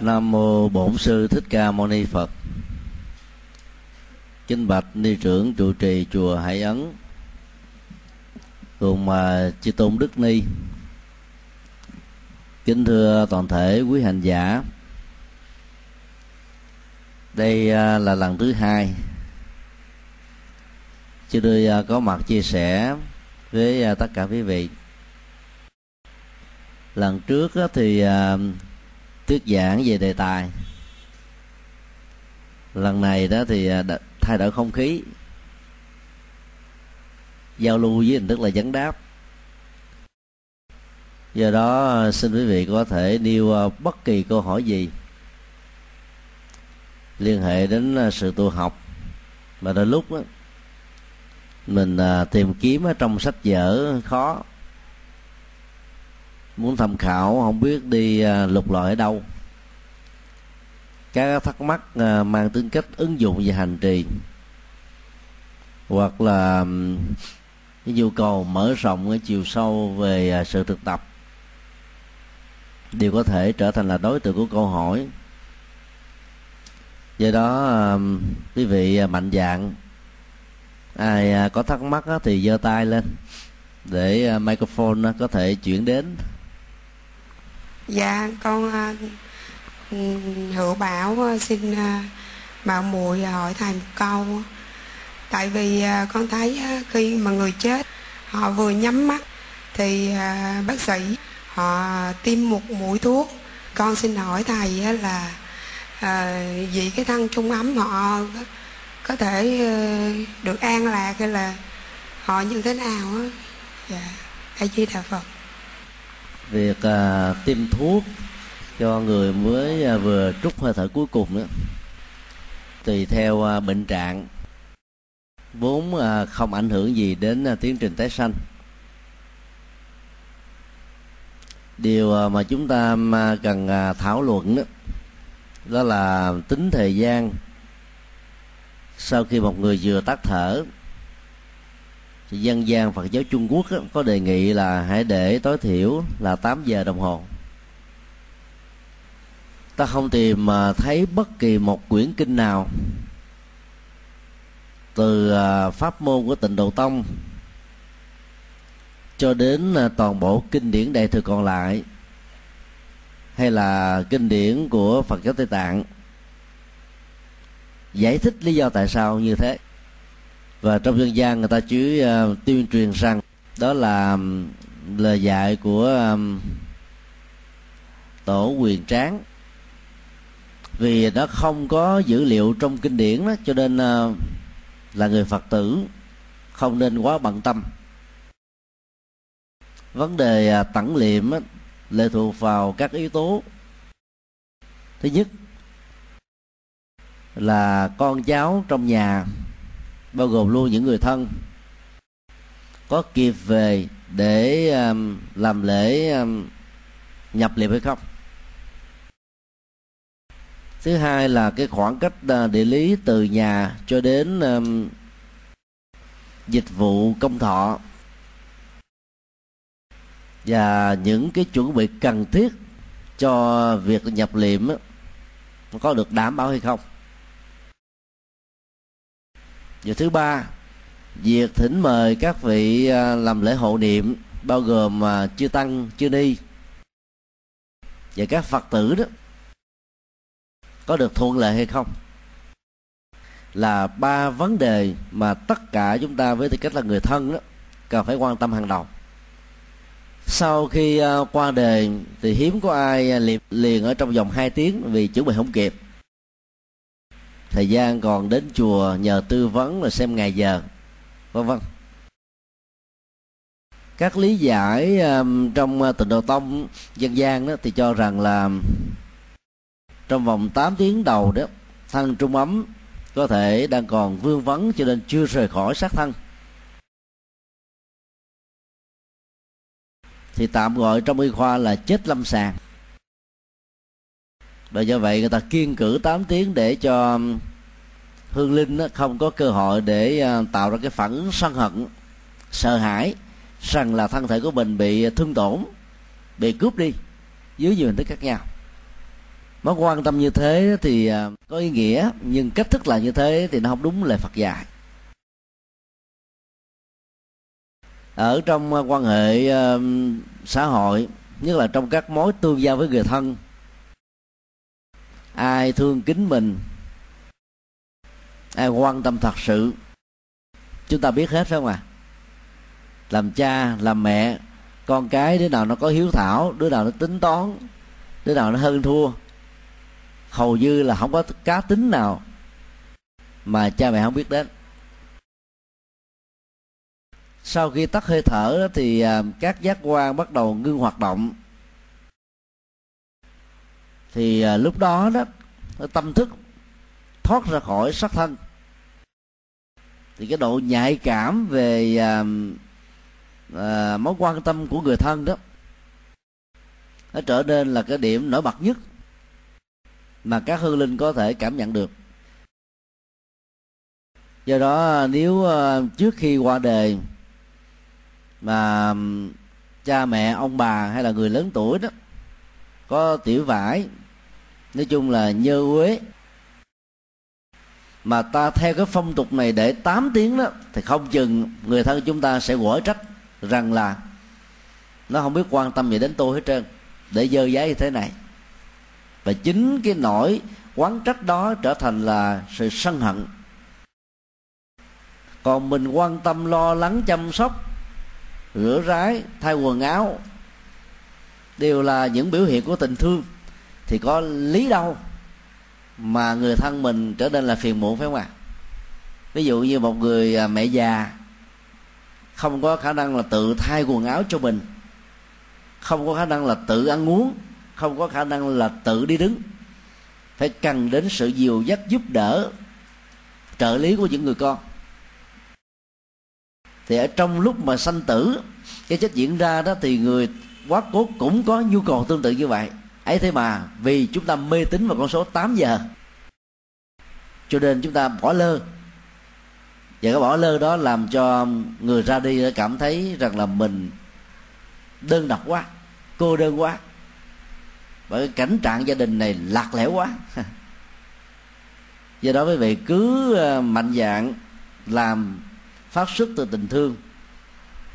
nam mô bổn sư thích ca mâu ni phật. Kinh bạch ni trưởng trụ trì chùa hải ấn cùng uh, chư tôn đức ni. Kính thưa toàn thể quý hành giả đây uh, là lần thứ hai chư tôi uh, à, có mặt chia sẻ với uh, tất cả quý vị. Lần trước uh, thì uh, thuyết giảng về đề tài. Lần này đó thì à, thay đổi không khí. Giao lưu với hình thức là vấn đáp. Do đó à, xin quý vị có thể nêu à, bất kỳ câu hỏi gì liên hệ đến sự tu học. Mà đôi lúc đó, mình tìm kiếm ở trong sách vở khó muốn tham khảo, không biết đi à, lục lọi ở đâu. Các thắc mắc à, mang tính cách ứng dụng và hành trì. Hoặc là cái nhu cầu mở rộng cái chiều sâu về à, sự thực tập. Đều có thể trở thành là đối tượng của câu hỏi. Do đó quý vị mạnh dạng ai có thắc mắc thì giơ tay lên. Để microphone có thể chuyển đến dạ con uh, hữu bảo uh, xin uh, bảo muội hỏi thầy một câu. Tại vì uh, con thấy uh, khi mà người chết họ vừa nhắm mắt thì uh, bác sĩ họ tiêm một mũi thuốc. Con xin hỏi thầy uh, là uh, vì cái thân trung ấm họ có thể uh, được an lạc hay là họ như thế nào á? Dạ a di đà phật việc à, tiêm thuốc cho người mới à, vừa trút hơi thở cuối cùng nữa. Tùy theo à, bệnh trạng vốn à, không ảnh hưởng gì đến à, tiến trình tái sanh. Điều à, mà chúng ta à, cần à, thảo luận đó, đó là tính thời gian sau khi một người vừa tắt thở thì dân gian Phật giáo Trung Quốc á, có đề nghị là hãy để tối thiểu là 8 giờ đồng hồ. Ta không tìm mà thấy bất kỳ một quyển kinh nào từ à, pháp môn của tịnh độ tông cho đến à, toàn bộ kinh điển đại thừa còn lại hay là kinh điển của Phật giáo Tây Tạng giải thích lý do tại sao như thế và trong dân gian người ta chỉ uh, ờ, tuyên truyền rằng đó là lời dạy của um, tổ quyền tráng. Vì nó không có dữ liệu trong kinh điển đó cho nên uh, là người phật tử không nên quá bận tâm. Vấn đề ờ, uh, tẩn liệm uh, lệ thuộc vào các yếu tố. Thứ nhất là con cháu trong nhà bao gồm luôn những người thân. Có kịp về để um, làm lễ um, nhập liệm hay không? Thứ hai là cái khoảng cách uh, địa lý từ nhà cho đến um, dịch vụ công thọ. Và những cái chuẩn bị cần thiết cho việc nhập liệm có được đảm bảo hay không? Và thứ ba việc thỉnh mời các vị à, làm lễ hộ niệm bao gồm à, chư tăng chư ni và các phật tử đó có được thuận lợi hay không? Là ba vấn đề mà tất cả chúng ta với tư cách là người thân đó cần phải quan tâm hàng đầu. Sau khi à, qua đề thì hiếm có ai liền, liền ở trong vòng 2 tiếng vì chuẩn bị không kịp thời gian còn đến chùa nhờ tư vấn là xem ngày giờ. Vân vân. Các lý giải um, trong uh, tịnh độ tông dân gian đó thì cho rằng là trong vòng 8 tiếng đầu đó thân trung ấm có thể đang còn vương vấn cho nên chưa rời khỏi xác thân. Thì tạm gọi trong y khoa là chết lâm sàng và do vậy người ta kiên cử 8 tiếng để cho hương linh không có cơ hội để à, tạo ra cái phản ứng sân hận, sợ hãi rằng là thân thể của mình bị thương tổn, bị cướp đi dưới nhiều hình thức khác nhau. Mối quan tâm như thế thì à, có ý nghĩa, nhưng cách thức là như thế thì nó không đúng lời Phật dạy. Ở trong quan hệ à, xã hội, nhất là trong các mối tương giao với người thân ai thương kính mình, ai quan tâm thật sự, chúng ta biết hết phải không ạ? À? làm cha, làm mẹ, con cái đứa nào nó có hiếu thảo, đứa nào nó tính toán, đứa nào nó hơn thua. Hầu như là không có cá tính nào mà cha mẹ không biết đến. Sau khi tắt hơi thở thì à, các giác quan bắt đầu ngưng hoạt động thì à, lúc đó đó tâm thức thoát ra khỏi sắc thân. Thì cái độ nhạy cảm về à, à, mối quan tâm của người thân đó nó trở nên là cái điểm nổi bật nhất mà các hương linh có thể cảm nhận được. Do đó à, nếu à, trước khi qua đời mà cha mẹ ông bà hay là người lớn tuổi đó có tiểu vải nói chung là nhơ uế. Mà ta theo cái phong tục này để 8 tiếng đó, thì không chừng người thân chúng ta sẽ quở trách rằng là nó không biết quan tâm gì đến tôi hết trơn, để dơ giấy như thế này. Và chính cái nỗi quán trách đó trở thành là sự sân hận. Còn mình quan tâm lo lắng chăm sóc, rửa rái, thay quần áo, đều là những biểu hiện của tình thương thì có lý đâu mà người thân mình trở nên là phiền muộn phải không ạ? Ví dụ như một người à, mẹ già không có khả năng là tự thay quần áo cho mình, không có khả năng là tự ăn uống, không có khả năng là tự đi đứng, phải cần đến sự dìu dắt giúp đỡ trợ lý của những người con. Thì ở trong lúc mà sanh tử, cái chết diễn ra đó thì người quá cố cũng có nhu cầu tương tự như vậy ấy thế mà, vì chúng ta mê tín vào con số 8 giờ. Cho nên chúng ta bỏ lơ. Và cái bỏ lơ đó làm cho người ra đi cảm thấy rằng là mình đơn độc quá, cô đơn quá. Bởi cái cảnh trạng gia đình này lạc lẽo quá. Do đó quý vị cứ ờ, mạnh dạng làm phát xuất từ tình thương.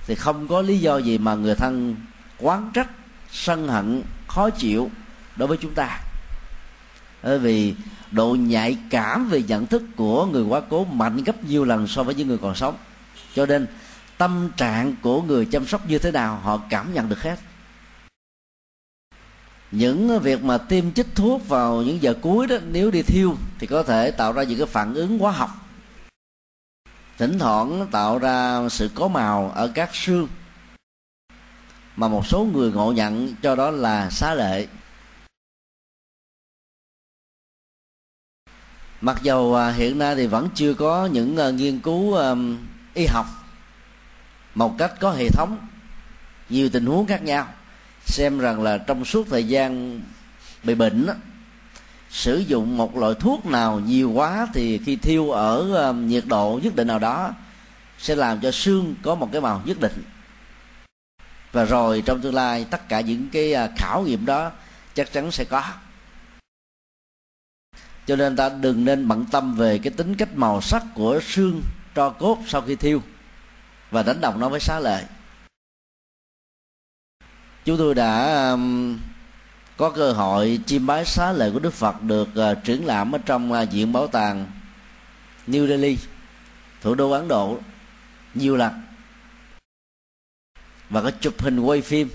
Thì không có lý do gì mà người thân quán trách, sân hận khó chịu đối với chúng ta. Bởi vì độ nhạy cảm về nhận thức của người quá cố mạnh gấp nhiều lần so với những người còn sống. Cho nên, tâm trạng của người chăm sóc như thế nào, họ cảm nhận được hết. Những việc mà tiêm chích thuốc vào những giờ cuối đó, nếu đi thiêu thì có thể tạo ra những cái phản ứng hóa học. Thỉnh thoảng tạo ra sự có màu ở các xương mà một số người ngộ nhận cho đó là xá lệ. Mặc dầu à, hiện nay thì vẫn chưa có những à, nghiên cứu y học một cách có hệ thống nhiều tình huống khác nhau. Xem rằng là trong suốt thời gian bị bệnh đó, sử dụng một loại thuốc nào nhiều quá thì khi thiêu ở nhiệt độ nhất định nào đó sẽ làm cho xương có một cái màu nhất định và rồi trong tương lai tất cả những cái à, khảo nghiệm đó chắc chắn sẽ có. Cho nên ta đừng nên bận tâm về cái tính cách màu sắc của xương tro cốt sau khi thiêu. Và đánh đồng nó với xá lợi. Chúng tôi đã có cơ hội chiêm bái xá lợi của đức phật được à, uh, triển lãm ở trong uh, viện bảo tàng new delhi thủ đô ấn độ nhiều lần và có chụp hình quay phim.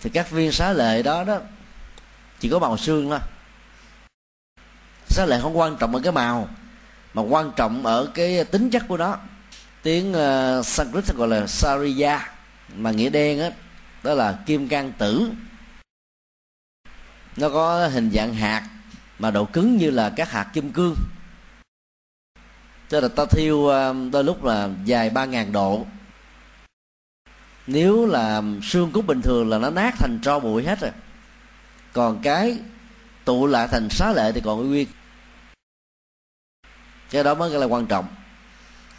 Thì các viên xá lợi đó đó chỉ có màu xương thôi. Xá lợi không quan trọng ở cái màu mà quan trọng ở cái tính chất của nó. Tiếng uh, Sanskrit gọi là Sariya mà nghĩa đen á đó, là kim can tử. Nó có hình dạng hạt mà độ cứng như là các hạt kim cương. Cho là ta thiêu ờ, đôi lúc là dài ba ngàn độ nếu là xương cốt bình thường là nó nát thành tro bụi hết rồi. Còn cái tụ lại thành xá lệ thì còn nguyên. Cái đó mới là quan trọng.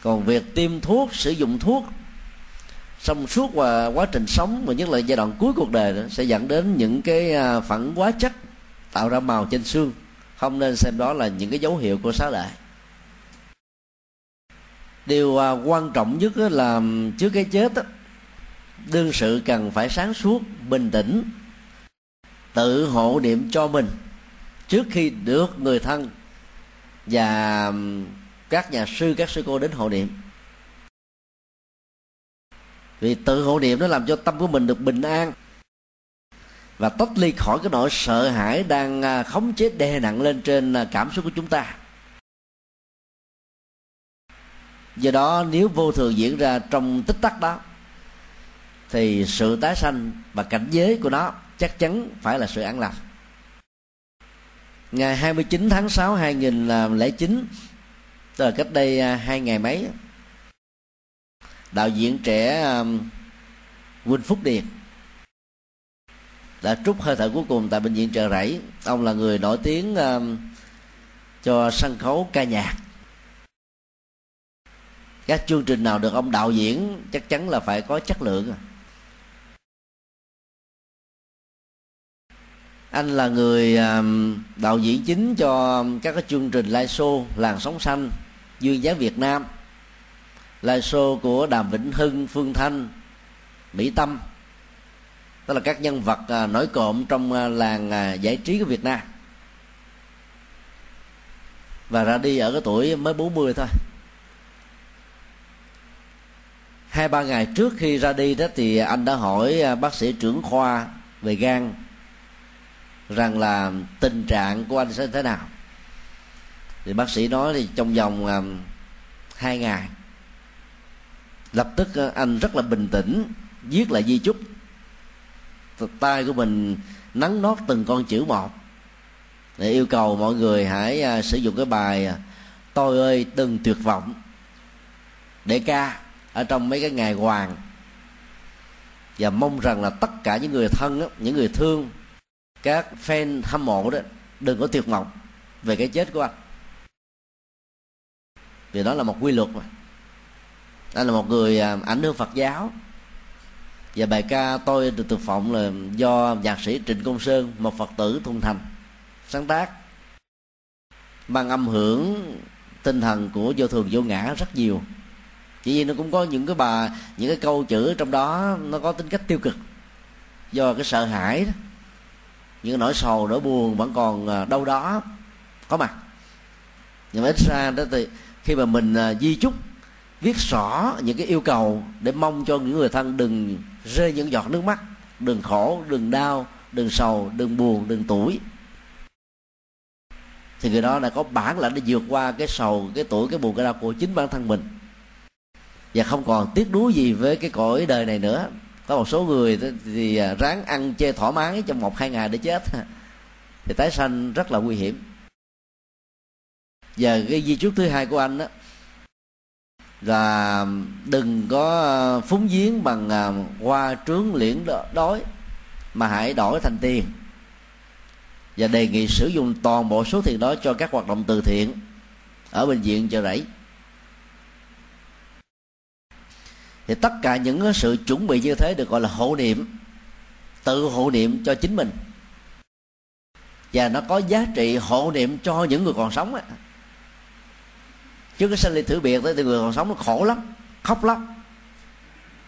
Còn việc tiêm thuốc sử dụng thuốc xong suốt và quá trình sống và nhất là giai đoạn cuối cuộc đời đó, sẽ dẫn đến những cái à, phản hóa chất tạo ra màu trên xương. Không nên xem đó là những cái dấu hiệu của xá lệ. điều à, quan trọng nhất là trước cái chết đương sự cần phải sáng suốt, bình tĩnh, tự hộ niệm cho mình trước khi được người thân và các nhà sư, các sư cô đến hộ niệm. Vì tự hộ niệm nó làm cho tâm của mình được bình an và tách ly khỏi cái nỗi sợ hãi đang à, khống chế đè nặng lên trên à, cảm xúc của chúng ta. Do đó, nếu vô thường diễn ra trong tích tắc đó thì sự tái sanh và cảnh giới của nó chắc chắn phải là sự an lạc ngày 29 tháng 6 2009 tức là cách đây à, hai ngày mấy đạo diễn trẻ Quỳnh Phúc Điền đã trút hơi thở cuối cùng tại bệnh viện chợ rẫy. Ông là người nổi tiếng cho sân khấu ca nhạc. Các chương trình nào được ông đạo diễn chắc chắn là phải có chất lượng à. Anh là người đạo diễn chính cho các cái chương trình live show làng sống xanh duyên dáng việt nam. Live show của đàm vĩnh hưng, phương thanh, mỹ tâm. Tức là các nhân vật à, nổi cộm trong à, làng à, giải trí của Việt Nam. Và ra đi ở cái tuổi mới 40 thôi. Hai ba ngày trước khi ra đi đó thì anh đã hỏi bác sĩ trưởng khoa về gan rằng là tình trạng của anh sẽ thế nào. Thì bác sĩ nói thì trong vòng à, hai ngày, lập tức à, anh rất là bình tĩnh, viết lại di chúc. Tay của mình nắn nót từng con chữ một, để yêu cầu mọi người hãy à, sử dụng cái bài tôi ơi, đừng tuyệt vọng. Để ca ở trong mấy cái ngày hoàng. Và mong rằng là tất cả những người thân những người thương các fan hâm mộ đó, đừng có tuyệt vọng về cái chết của anh. Vì đó là một quy luật mà. Anh là một người à, ảnh hưởng phật giáo. Và bài ca tôi được thực phụng là do nhạc sĩ trịnh công sơn, một phật tử thuần thành, sáng tác. Mang âm hưởng, tinh thần của vô thường vô ngã rất nhiều. Chỉ vì nó cũng có những cái bà những cái câu chữ trong đó, nó có tính cách tiêu cực do cái sợ hãi đó những nỗi sầu, nỗi buồn vẫn còn à, đâu đó. Có mặt. Nhưng mà ít ra đó thì khi mà mình à, di chúc, viết rõ những cái yêu cầu để mong cho những người thân đừng rơi những giọt nước mắt, đừng khổ, đừng đau, đừng sầu, đừng buồn, đừng tuổi. Thì người đó đã có bản lĩnh để vượt qua cái sầu, cái tuổi, cái buồn, cái đau của chính bản thân mình. Và không còn tiếc nuối gì với cái cõi đời này nữa có một số người thì à, ráng ăn chơi thoải mái trong một, hai ngày để chết. Thì tái sanh rất là nguy hiểm. Và cái di chúc thứ hai của anh đó là đừng có phúng giếng bằng à, hoa trướng liễn đói, mà hãy đổi thành tiền. Và đề nghị sử dụng toàn bộ số tiền đó cho các hoạt động từ thiện ở bệnh viện chợ rẫy. Thì tất cả những sự chuẩn bị như thế được gọi là hộ niệm, tự hộ niệm cho chính mình. Và nó có giá trị hộ niệm cho những người còn sống trước cái sinh ly thử biệt thì người còn sống nó khổ lắm, khóc lắm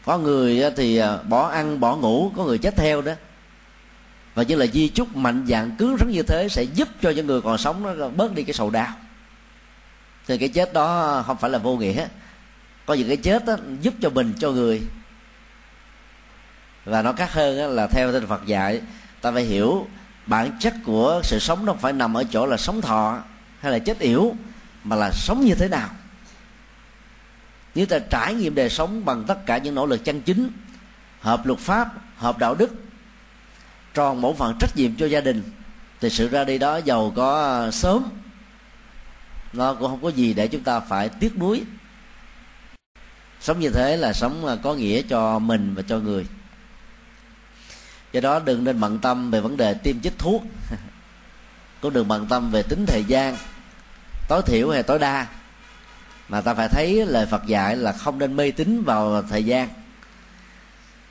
có người thì à, bỏ ăn, bỏ ngủ, có người chết theo đó. Và như là di chúc mạnh dạng cứng rắn như thế sẽ giúp cho những người còn sống nó bớt đi cái sầu đau. Thì cái chết đó không phải là vô nghĩa có những cái chết đó, giúp cho mình cho người. Và nó khác hơn là theo tên Phật dạy ta phải hiểu bản chất của sự sống nó không phải nằm ở chỗ là sống thọ hay là chết yểu mà là sống như thế nào. Nếu ta trải nghiệm đời sống bằng tất cả những nỗ lực chân chính hợp luật pháp hợp đạo đức tròn bổn phận trách nhiệm cho gia đình thì sự ra đi đó giàu có sớm. Nó cũng không có gì để chúng ta phải tiếc nuối sống như thế là sống à, có nghĩa cho mình và cho người. Do đó đừng nên bận tâm về vấn đề tiêm chích thuốc cũng đừng bận tâm về tính thời gian tối thiểu hay tối đa. Mà ta phải thấy lời Phật dạy là không nên mê tín vào thời gian.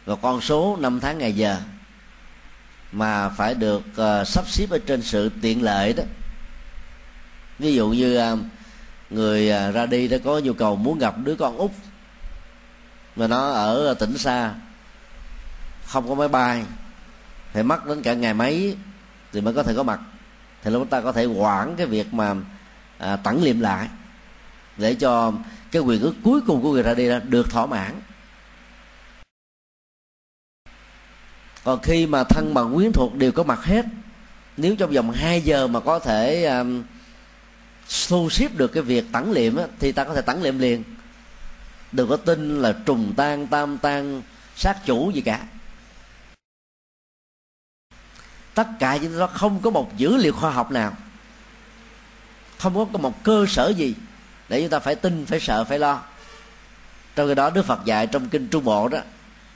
Và con số năm tháng ngày giờ mà phải được uh, sắp xếp ở trên sự tiện lợi đó. Ví dụ như uh, người uh, ra đi đã có nhu cầu muốn gặp đứa con út mà nó ở tỉnh xa không có máy bay phải mất đến cả ngày mấy thì mới có thể có mặt. Thì lúc ta có thể quản cái việc mà à, tẩn liệm lại để cho cái quyền ước cuối cùng của người ra đi đó được thỏa mãn. Còn khi mà thân bằng quyến thuộc đều có mặt hết nếu trong vòng 2 giờ mà có thể um, thu xếp được cái việc tẩn liệm á, thì ta có thể tẩn liệm liền đừng có tin là trùng tan tam tan sát chủ gì cả. Tất cả những đó không có một dữ liệu khoa học nào. Không có một cơ sở gì để chúng ta phải tin phải sợ phải lo. Trong cái đó đức phật dạy trong kinh trung bộ đó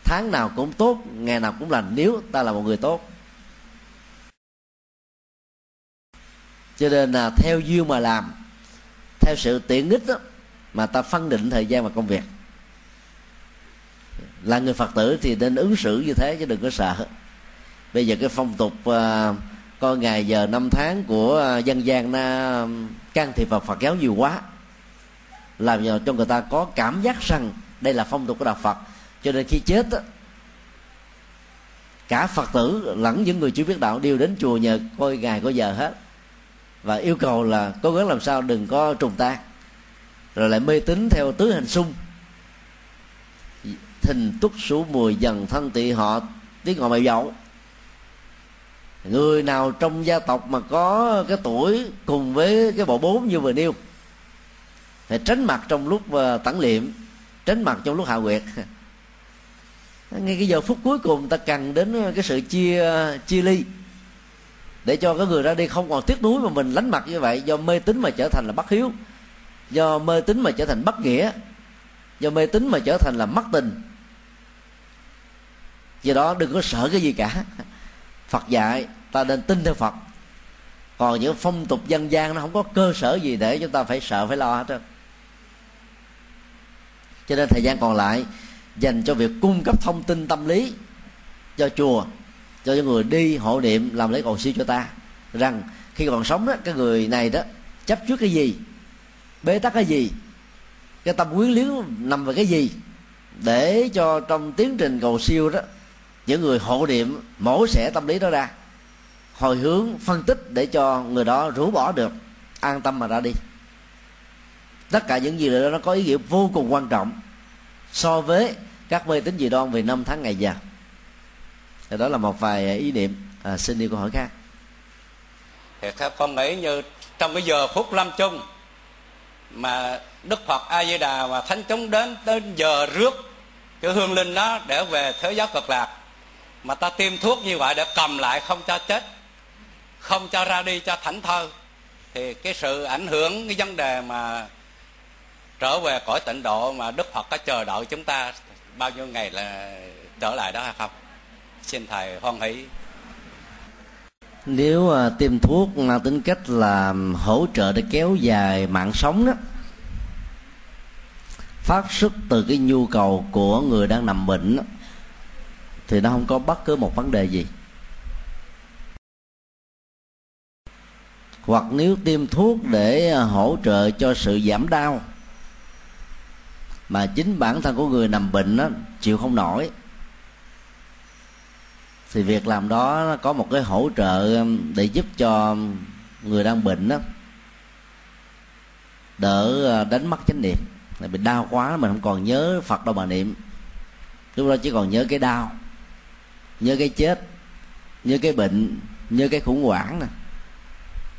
tháng nào cũng tốt ngày nào cũng lành. Nếu ta là một người tốt. Cho nên là theo duyên mà làm theo sự tiện ích đó, mà ta phân định thời gian và công việc. Là người phật tử thì nên ứng xử như thế chứ đừng có sợ. Bây giờ cái phong tục uh, coi ngày giờ năm tháng của à, dân gian na can thiệp vào phật giáo nhiều quá. Làm cho người ta có cảm giác rằng đây là phong tục của đạo phật. Cho nên khi chết á, cả phật tử lẫn những người chưa biết đạo đều đến chùa nhờ coi ngày coi giờ hết. Và yêu cầu là cố gắng làm sao đừng có trùng tan rồi lại mê tín theo tứ hành xung. Thình túc số mùi dần thân tị họ tiếng ngọ mày dậu. Người nào trong gia tộc mà có cái tuổi cùng với cái bộ bốn như vừa nêu thì tránh mặt trong lúc ờ, uh, tẩn liệm tránh mặt trong lúc hạ quyệt. Ngay cái giờ phút cuối cùng ta cần đến ờ, cái sự chia chia ly để cho cái người ra đi không còn tiếc nuối mà mình lánh mặt như vậy do mê tín mà trở thành là bất hiếu do mê tín mà trở thành bất nghĩa. Do mê tín mà trở thành là mất tình. Do đó đừng có sợ cái gì cả. Phật dạy, ta nên tin theo phật. Còn những phong tục dân gian nó không có cơ sở gì để chúng ta phải sợ, phải lo hết trơn. Cho nên thời gian còn lại, dành cho việc cung cấp thông tin tâm lý cho chùa, cho những người đi hộ niệm, làm lễ cầu siêu cho ta. Rằng khi còn sống đó, cái người này đó, chấp trước cái gì bế tắc cái gì? Cái tâm quyến liếu nằm về cái gì? Để cho trong tiến trình cầu siêu đó những người hộ niệm mổ xẻ tâm lý đó ra. Hồi hướng phân tích để cho người đó rũ bỏ được an tâm mà ra đi. Tất cả những gì đó nó có ý nghĩa vô cùng quan trọng so với các mê tín dị đoan về năm tháng ngày giờ thì đó là một vài ý niệm. À, xin đi câu hỏi khác. Thì theo con nghĩ như trong cái giờ phút lâm chung mà đức phật a di đà và thánh chúng đến đến giờ rước cái hương linh đó để về thế giới cực lạc. Mà ta tiêm thuốc như vậy để cầm lại không cho chết, không cho ra đi cho thảnh thơ thì cái sự ảnh hưởng, cái vấn đề mà trở về cõi tịnh độ mà đức phật có chờ đợi chúng ta bao nhiêu ngày là trở lại đó hay không? Xin thầy hoan hỷ nếu uh, tiêm thuốc mang tính cách là hỗ trợ để kéo dài mạng sống đó phát xuất từ cái nhu cầu của người đang nằm bệnh đó, thì nó không có bất cứ một vấn đề gì. Hoặc nếu tiêm thuốc để à, hỗ trợ cho sự giảm đau mà chính bản thân của người nằm bệnh đó, chịu không nổi thì việc làm đó có một cái hỗ trợ um, để giúp cho người đang bệnh đó đỡ uh, đánh mất chánh niệm. Là bị đau quá mình không còn nhớ phật đâu mà niệm. Lúc đó chỉ còn nhớ cái đau, nhớ cái chết, nhớ cái bệnh, nhớ cái khủng hoảng nè.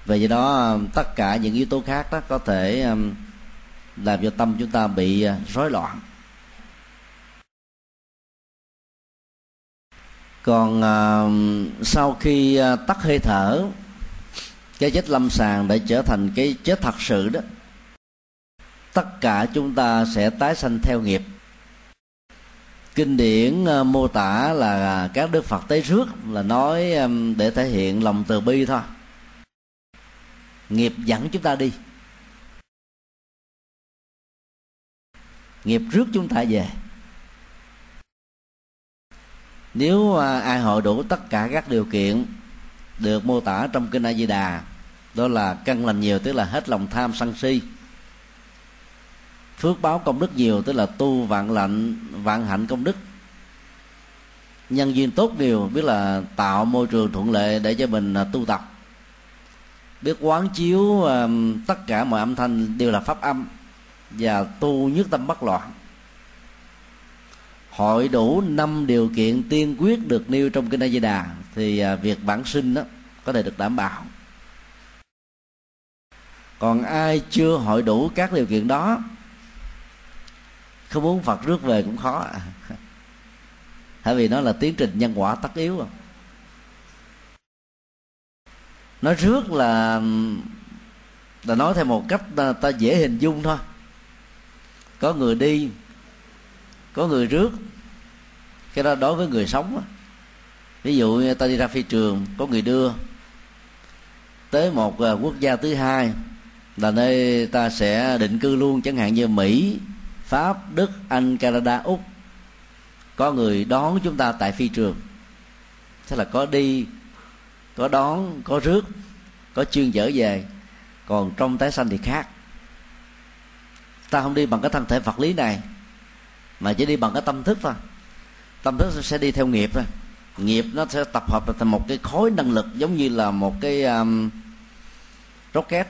Về vậy đó um, tất cả những yếu tố khác đó có thể um, làm cho tâm chúng ta bị uh, rối loạn. Còn uh, sau khi uh, tắt hơi thở cái chết lâm sàng để trở thành cái chết thật sự đó. Tất cả chúng ta sẽ tái sanh theo nghiệp. Kinh điển uh, mô tả là các đức phật tới trước là nói um, để thể hiện lòng từ bi thôi. Nghiệp dẫn chúng ta đi. Nghiệp rước chúng ta về nếu à, ai hội đủ tất cả các điều kiện được mô tả trong kinh A Di Đà, đó là căn lành nhiều, tức là hết lòng tham sân si. Phước báo công đức nhiều, tức là tu vạn lạnh, vạn hạnh công đức. Nhân duyên tốt nhiều biết là tạo môi trường thuận lợi để cho mình à, tu tập. Biết quán chiếu à, tất cả mọi âm thanh đều là pháp âm và tu nhất tâm bất loạn hội đủ năm điều kiện tiên quyết được nêu trong kinh A Di Đà thì à, việc bản sinh đó có thể được đảm bảo. Còn ai chưa hội đủ các điều kiện đó không muốn phật rước về cũng khó. Tại vì nó là tiến trình nhân quả tất yếu. À. nói rước là là nói theo một cách ta, ta dễ hình dung thôi. Có người đi có người rước cái đó đối với người sống ví dụ ta đi ra phi trường, có người đưa tới một à, quốc gia thứ hai là nơi ta sẽ định cư luôn, chẳng hạn như mỹ, pháp, đức, anh, canada, úc. Có người đón chúng ta tại phi trường. Thế là có đi, có đón, có rước, có chuyên chở về. Còn trong tái sanh thì khác. Ta không đi bằng cái thân thể vật lý này mà chỉ đi bằng cái tâm thức thôi. Tâm thức sẽ đi theo nghiệp thôi. Nghiệp nó sẽ tập hợp thành một cái khối năng lực giống như là một cái um, rocket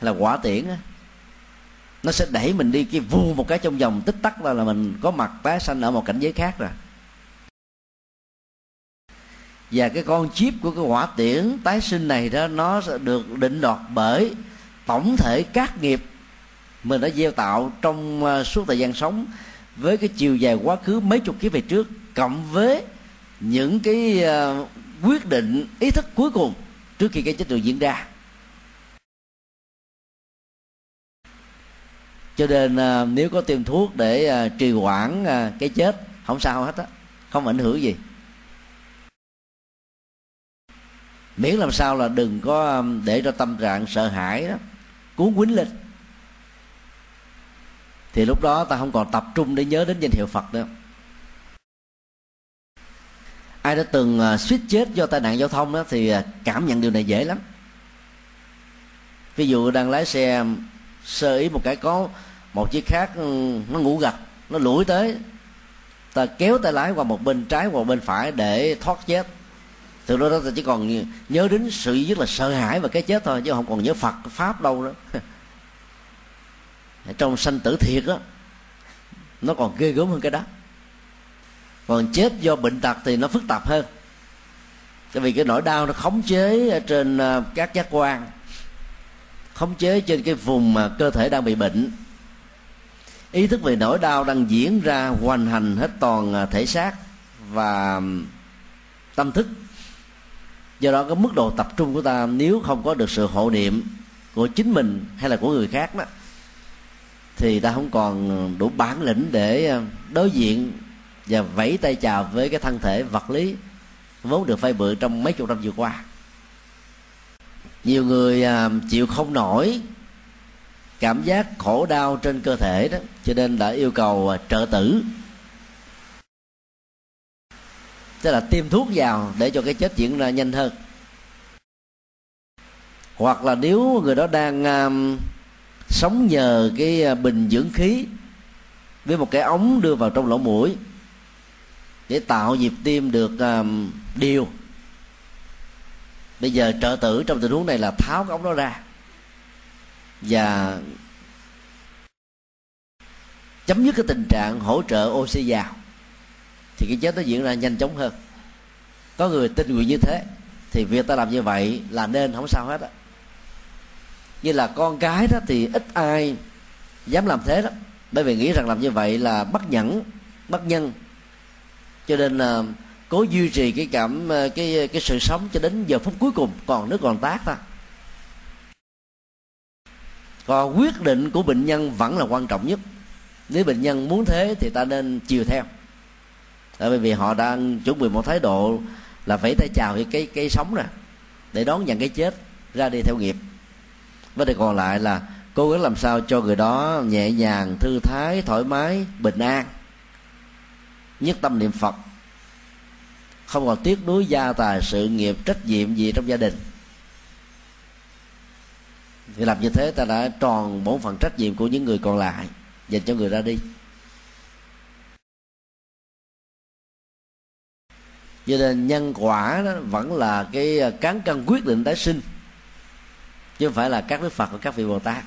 là quả tiễn á. Nó sẽ đẩy mình đi cái vu một cái trong vòng tích tắc là là mình có mặt tái sanh ở một cảnh giới khác rồi. Và cái con chip của cái quả tiễn tái sinh này đó nó sẽ được định đoạt bởi tổng thể các nghiệp mình đã gieo tạo trong uh, suốt thời gian sống với cái chiều dài quá khứ mấy chục kiếp về trước cộng với những cái uh, quyết định ý thức cuối cùng trước khi cái chết được diễn ra. Cho nên uh, nếu có tiêm thuốc để uh, trì hoãn uh, cái chết không sao hết á không ảnh hưởng gì. Miễn làm sao là đừng có để cho tâm trạng sợ hãi đó cuốn quýnh lên thì lúc đó ta không còn tập trung để nhớ đến danh hiệu phật nữa. Ai đã từng à, suýt chết do tai nạn giao thông đó thì à, cảm nhận điều này dễ lắm. Ví dụ đang lái xe sơ ý một cái có một chiếc khác nó ngủ gật, nó lủi tới. Ta kéo tay lái qua một bên trái qua một bên phải để thoát chết. Từ đó ta chỉ còn nhớ đến sự rất là sợ hãi và cái chết thôi, chứ không còn nhớ phật, pháp đâu nữa. trong sanh tử thiệt á, nó còn ghê gớm hơn cái đó. Còn chết do bệnh tật thì nó phức tạp hơn. Tại vì cái nỗi đau nó khống chế trên à, các giác quan, khống chế trên cái vùng mà cơ thể đang bị bệnh. Ý thức về nỗi đau đang diễn ra hoành hành hết toàn à, thể xác và tâm thức. Do đó cái mức độ tập trung của ta nếu không có được sự hộ niệm của chính mình hay là của người khác đó thì ta không còn đủ bản lĩnh để ờ, đối diện và vẫy tay chào với cái thân thể vật lý vốn được phai bự trong mấy chục năm vừa qua. Nhiều người ờ, chịu không nổi cảm giác khổ đau trên cơ thể đó, cho nên đã yêu cầu ờ, trợ tử. Tức là tiêm thuốc vào để cho cái chết diễn ra nhanh hơn. Hoặc là nếu người đó đang sống nhờ cái à, bình dưỡng khí với một cái ống đưa vào trong lỗ mũi để tạo nhịp tim được à, um, đều bây giờ trợ tử trong tình huống này là tháo cái ống đó ra và chấm dứt cái tình trạng hỗ trợ oxy vào thì cái chết nó diễn ra nhanh chóng hơn. Có người tin nguyện như thế thì việc ta làm như vậy là nên không sao hết á như là con cái đó thì ít ai dám làm thế đó. Bởi vì nghĩ rằng làm như vậy là bất nhẫn, bất nhân. Cho nên là cố duy trì cái cảm ờ, cái cái sự sống cho đến giờ phút cuối cùng, còn nước còn tác thôi. Còn quyết định của bệnh nhân vẫn là quan trọng nhất. Nếu bệnh nhân muốn thế thì ta nên chiều theo. Bởi vì họ đang chuẩn bị một thái độ là vẫy tay chào cái cái cái sống nè, để đón nhận cái chết, ra đi theo nghiệp vấn đề còn lại là cố gắng làm sao cho người đó nhẹ nhàng, thư thái, thoải mái, bình an. Nhất tâm niệm phật. Không còn tiếc nuối gia tài, sự nghiệp, trách nhiệm gì trong gia đình. Thì làm như thế ta đã tròn bổn phận trách nhiệm của những người còn lại. Dành cho người ra đi. Cho nên nhân quả đó vẫn là cái cán cân quyết định tái sinh chứ không phải là các đức phật và các vị bồ tát.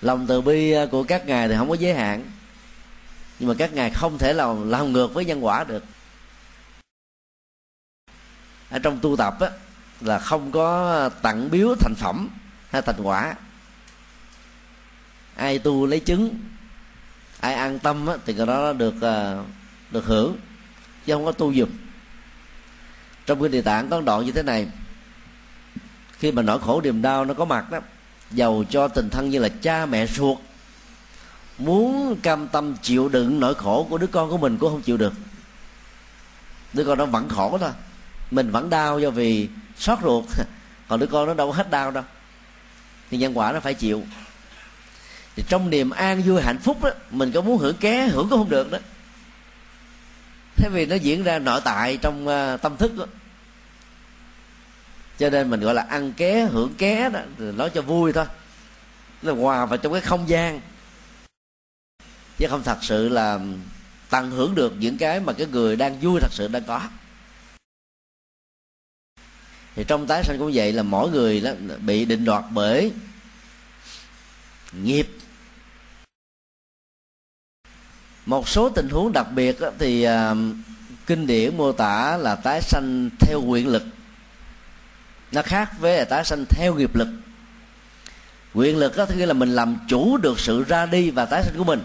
Lòng từ bi ờ, của các ngài thì không có giới hạn. Nhưng mà các ngài không thể làm làm ngược với nhân quả được. Ở trong tu tập á, là không có tặng biếu thành phẩm hay thành quả. Ai tu lấy chứng ai an tâm á, thì cái đó được ờ, được hưởng chứ không có tu dùm. Trong cái địa tạng có đoạn như thế này khi mà nỗi khổ niềm đau nó có mặt đó giàu cho tình thân như là cha mẹ ruột. Muốn cam tâm chịu đựng nỗi khổ của đứa con của mình cũng không chịu được. Đứa con nó vẫn khổ thôi. Mình vẫn đau do vì xót ruột. Còn đứa con nó đâu có hết đau đâu. Thì nhân quả nó phải chịu. Thì trong niềm an vui hạnh phúc đó mình có muốn hưởng ké hưởng cũng không được đó. Thế vì nó diễn ra nội tại trong uh, tâm thức đó cho nên mình gọi là ăn ké, hưởng ké đó nói cho vui thôi. Là hòa vào trong cái không gian. Chứ không thật sự là tận hưởng được những cái mà cái người đang vui thật sự đang có. Thì trong tái sanh cũng vậy là mỗi người đó bị định đoạt bởi nghiệp. Một số tình huống đặc biệt thì à, kinh điển mô tả là tái sanh theo nguyện lực nó khác với là tái sanh theo nghiệp lực. Nguyện lực đó nghĩa là mình làm chủ được sự ra đi và tái sanh của mình.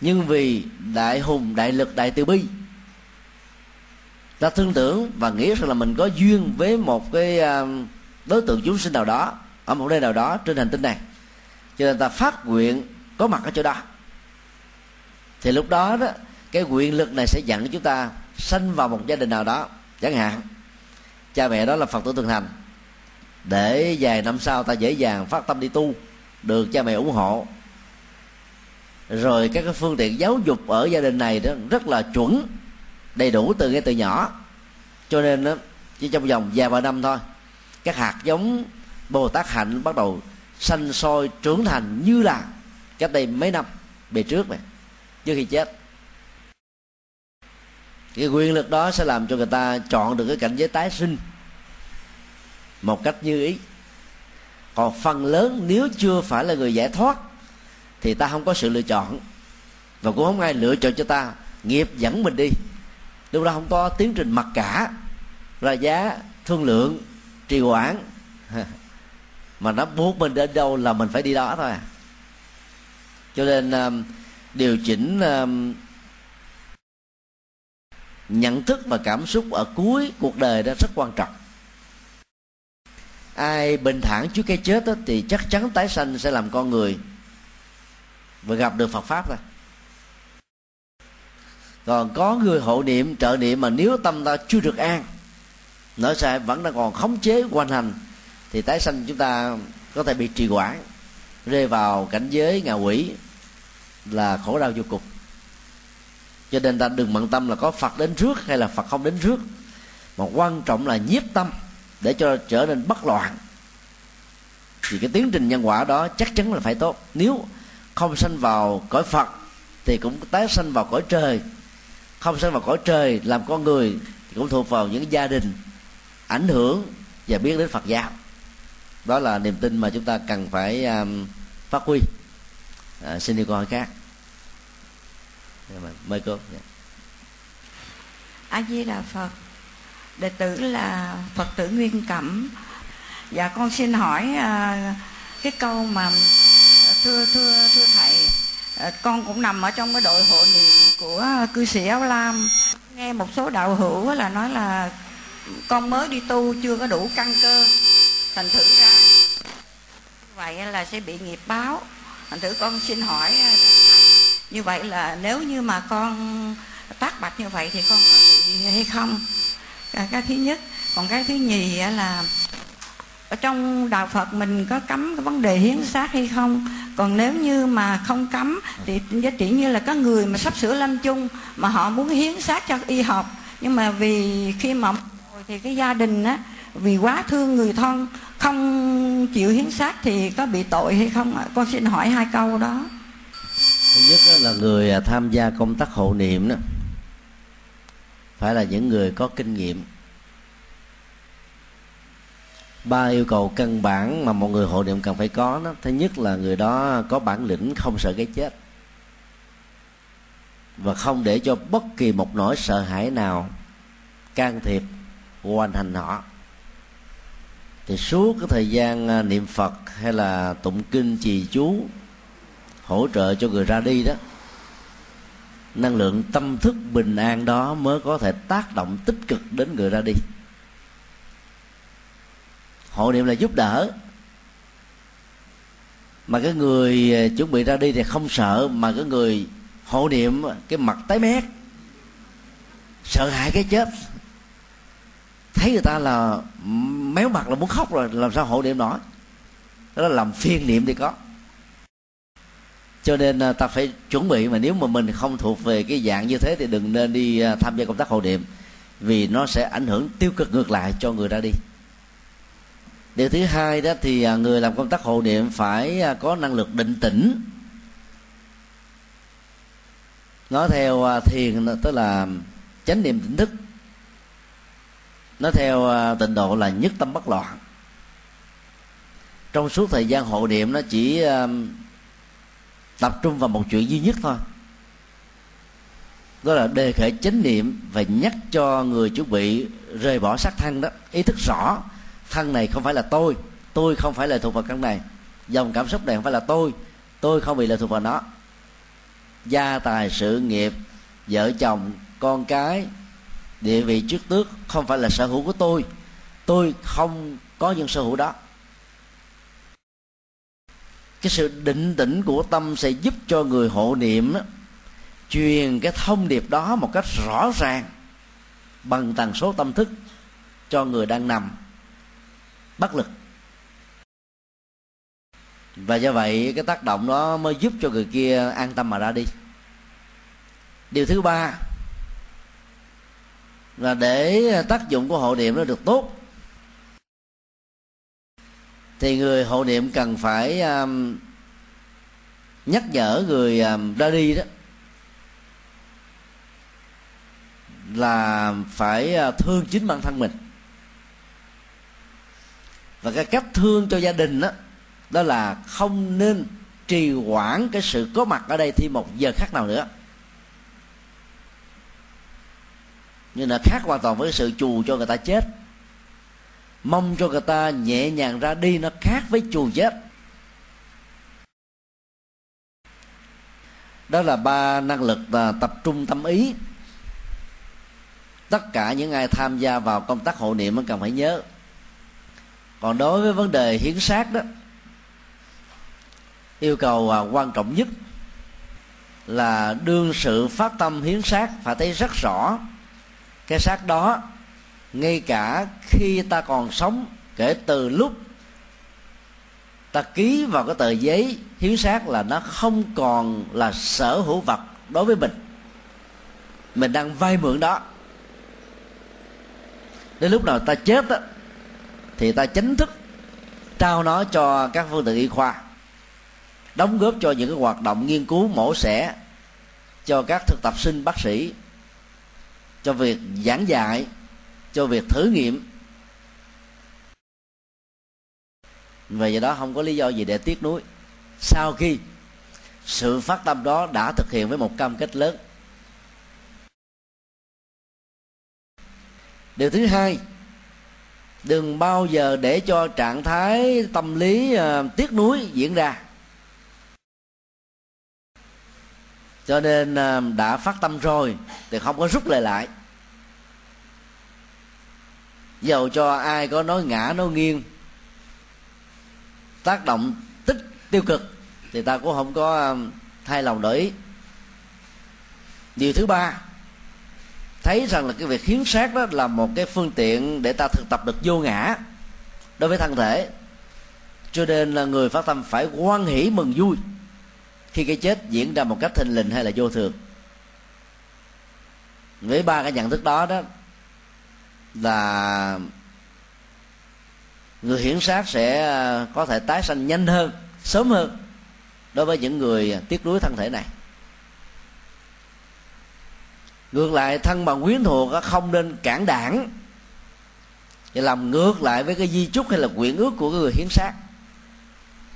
Nhưng vì đại hùng, đại lực, đại từ bi, ta thương tưởng và nghĩ rằng là mình có duyên với một cái à, đối tượng chúng sinh nào đó, ở một nơi nào đó trên hành tinh này. Cho nên ta phát nguyện có mặt ở chỗ đó. Thì lúc đó đó, cái nguyện lực này sẽ dẫn chúng ta sanh vào một gia đình nào đó, chẳng hạn cha mẹ đó là phật tử thường thành. Để vài năm sau ta dễ dàng phát tâm đi tu được cha mẹ ủng hộ. Rồi các cái phương tiện giáo dục ở gia đình này đó rất là chuẩn đầy đủ từ ngay từ nhỏ. Cho nên đó, chỉ trong vòng vài ba năm thôi các hạt giống bồ tát hạnh bắt đầu sanh sôi trưởng thành như là cách đây mấy năm về trước này trước khi chết. Cái quyền lực đó sẽ làm cho người ta chọn được cái cảnh giới tái sinh một cách như ý. Còn phần lớn nếu chưa phải là người giải thoát, thì ta không có sự lựa chọn. Và cũng không ai lựa chọn cho ta. Nghiệp dẫn mình đi. Lúc đó không có tiến trình mặc cả. Ra giá, thương lượng, trì hoãn. Mà nó buộc mình đến đâu là mình phải đi đó thôi. À cho nên um, điều chỉnh um, nhận thức và cảm xúc ở cuối cuộc đời đó rất quan trọng ai bình thản trước cái chết đó, thì chắc chắn tái sanh sẽ làm con người. Và gặp được Phật pháp thôi. Còn có người hộ niệm trợ niệm mà nếu tâm ta chưa được an nỗi sai vẫn đang còn khống chế quanh hành thì tái sanh chúng ta có thể bị trì hoãn rơi vào cảnh giới ngạ quỷ là khổ đau vô cùng. Cho nên ta đừng bận tâm là có phật đến trước hay là phật không đến trước. Mà quan trọng là nhiếp tâm để cho trở nên bất loạn thì cái tiến trình nhân quả đó chắc chắn là phải tốt. Nếu không sanh vào cõi phật thì cũng tái sanh vào cõi trời. Không sanh vào cõi trời làm con người thì cũng thuộc vào những gia đình ảnh hưởng và biết đến phật giáo. Đó là niềm tin mà chúng ta cần phải um, phát huy. À, xin đi câu hỏi khác dạ, mời cô. Dạ. A di đà phật đệ tử là phật tử nguyên cẩm. Dạ con xin hỏi à, cái câu mà thưa thưa thưa thầy à, con cũng nằm ở trong cái đội hộ niệm của cư sĩ áo lam. Nghe một số đạo hữu là nói là con mới đi tu chưa có đủ căn cơ thành thử ra vậy là sẽ bị nghiệp báo. Thành thử con xin hỏi à, như vậy là nếu như mà con tác bạch như vậy thì con có bị hay không? À, cái thứ nhất. Còn cái thứ nhì là ở trong đạo Phật mình có cấm cái vấn đề hiến xác hay không? Còn nếu như mà không cấm thì giá trị như là có người mà sắp sửa lâm chung mà họ muốn hiến xác cho y học. Nhưng mà vì khi mà thì cái gia đình á, vì quá thương người thân, không chịu hiến xác thì có bị tội hay không ạ? Con xin hỏi hai câu đó. Thứ nhất là người à, tham gia công tác hộ niệm đó phải là những người có kinh nghiệm. Ba yêu cầu căn bản mà một người hộ niệm cần phải có đó. Thứ nhất là người đó có bản lĩnh, không sợ cái chết. Và không để cho bất kỳ một nỗi sợ hãi nào can thiệp hoàn thành họ. Thì suốt cái thời gian à, niệm phật hay là tụng kinh trì chú, hỗ trợ cho người ra đi đó năng lượng tâm thức bình an đó mới có thể tác động tích cực đến người ra đi. Hộ niệm là giúp đỡ. Mà cái người à, chuẩn bị ra đi thì không sợ, mà cái người hộ niệm à, cái mặt tái mét, sợ hãi cái chết. Thấy người ta là méo mặt là muốn khóc rồi, làm sao hộ niệm nổi? Đó là làm phiên niệm thì có cho nên à, ta phải chuẩn bị mà nếu mà mình không thuộc về cái dạng như thế thì đừng nên đi à, tham gia công tác hộ niệm, vì nó sẽ ảnh hưởng tiêu cực ngược lại cho người ra đi. Điều thứ hai đó thì à, người làm công tác hộ niệm phải có năng lực định tĩnh. Nói theo thiền tức là chánh niệm tỉnh thức. Nó theo tịnh độ là nhất tâm bất loạn. Trong suốt thời gian hộ niệm nó chỉ tập trung vào một chuyện duy nhất thôi. Đó là đề khởi chánh niệm và nhắc cho người chuẩn bị rời bỏ xác thân đó. Ý thức rõ, thân này không phải là tôi tôi không phải là thuộc vào căn này. Dòng cảm xúc này không phải là tôi tôi không bị lệ thuộc vào nó. Gia tài sự nghiệp, vợ chồng, con cái, địa vị trước tước không phải là sở hữu của tôi. Tôi không có những sở hữu đó cái sự định tĩnh của tâm sẽ giúp cho người hộ niệm đó, truyền cái thông điệp đó một cách rõ ràng bằng tần số tâm thức cho người đang nằm bất lực. Và do vậy cái tác động đó mới giúp cho người kia an tâm mà ra đi. Điều thứ ba là để tác dụng của hộ niệm nó được tốt thì người hộ niệm cần phải um, nhắc nhở người um, ra đi đó. Là phải à, thương chính bản thân mình. Và cái cách thương cho gia đình đó đó là không nên trì hoãn cái sự có mặt ở đây thêm một giờ khác nào nữa. Nhưng là khác hoàn toàn với sự chù cho người ta chết mong cho người ta nhẹ nhàng ra đi, nó khác với chùa chết đó là ba năng lực là tập trung tâm ý. Tất cả những ai tham gia vào công tác hộ niệm cần phải nhớ. Còn đối với vấn đề hiến xác đó, yêu cầu à, quan trọng nhất là đương sự phát tâm hiến xác phải thấy rất rõ cái xác đó ngay cả khi ta còn sống kể từ lúc ta ký vào cái tờ giấy hiến xác là nó không còn là sở hữu vật đối với mình. Mình đang vay mượn đó. Đến lúc nào ta chết đó, thì ta chính thức trao nó cho các phương tiện y khoa đóng góp cho những cái hoạt động nghiên cứu mổ xẻ cho các thực tập sinh bác sĩ cho việc giảng dạy cho việc thử nghiệm. Và do đó không có lý do gì để tiếc nuối. Sau khi sự phát tâm đó đã thực hiện với một cam kết lớn. Điều thứ hai đừng bao giờ để cho trạng thái tâm lý uh, tiếc nuối diễn ra. Cho nên uh, đã phát tâm rồi thì không có rút lại lại dầu cho ai có nói ngã, nói nghiêng, tác động tích tiêu cực, thì ta cũng không có um, thay lòng đổi ý. Điều thứ ba, thấy rằng là cái việc hiến sát đó là một cái phương tiện để ta thực tập được vô ngã đối với thân thể. Cho nên là người phát tâm phải quan hỷ mừng vui khi cái chết diễn ra một cách thình lình hay là vô thường. Với ba cái nhận thức đó đó là người hiển sát sẽ à, có thể tái sanh nhanh hơn sớm hơn đối với những người tiếc nuối thân thể này. Ngược lại thân bằng quyến thuộc không nên cản đảng và làm ngược lại với cái di chúc hay là quyển ước của người hiến sát.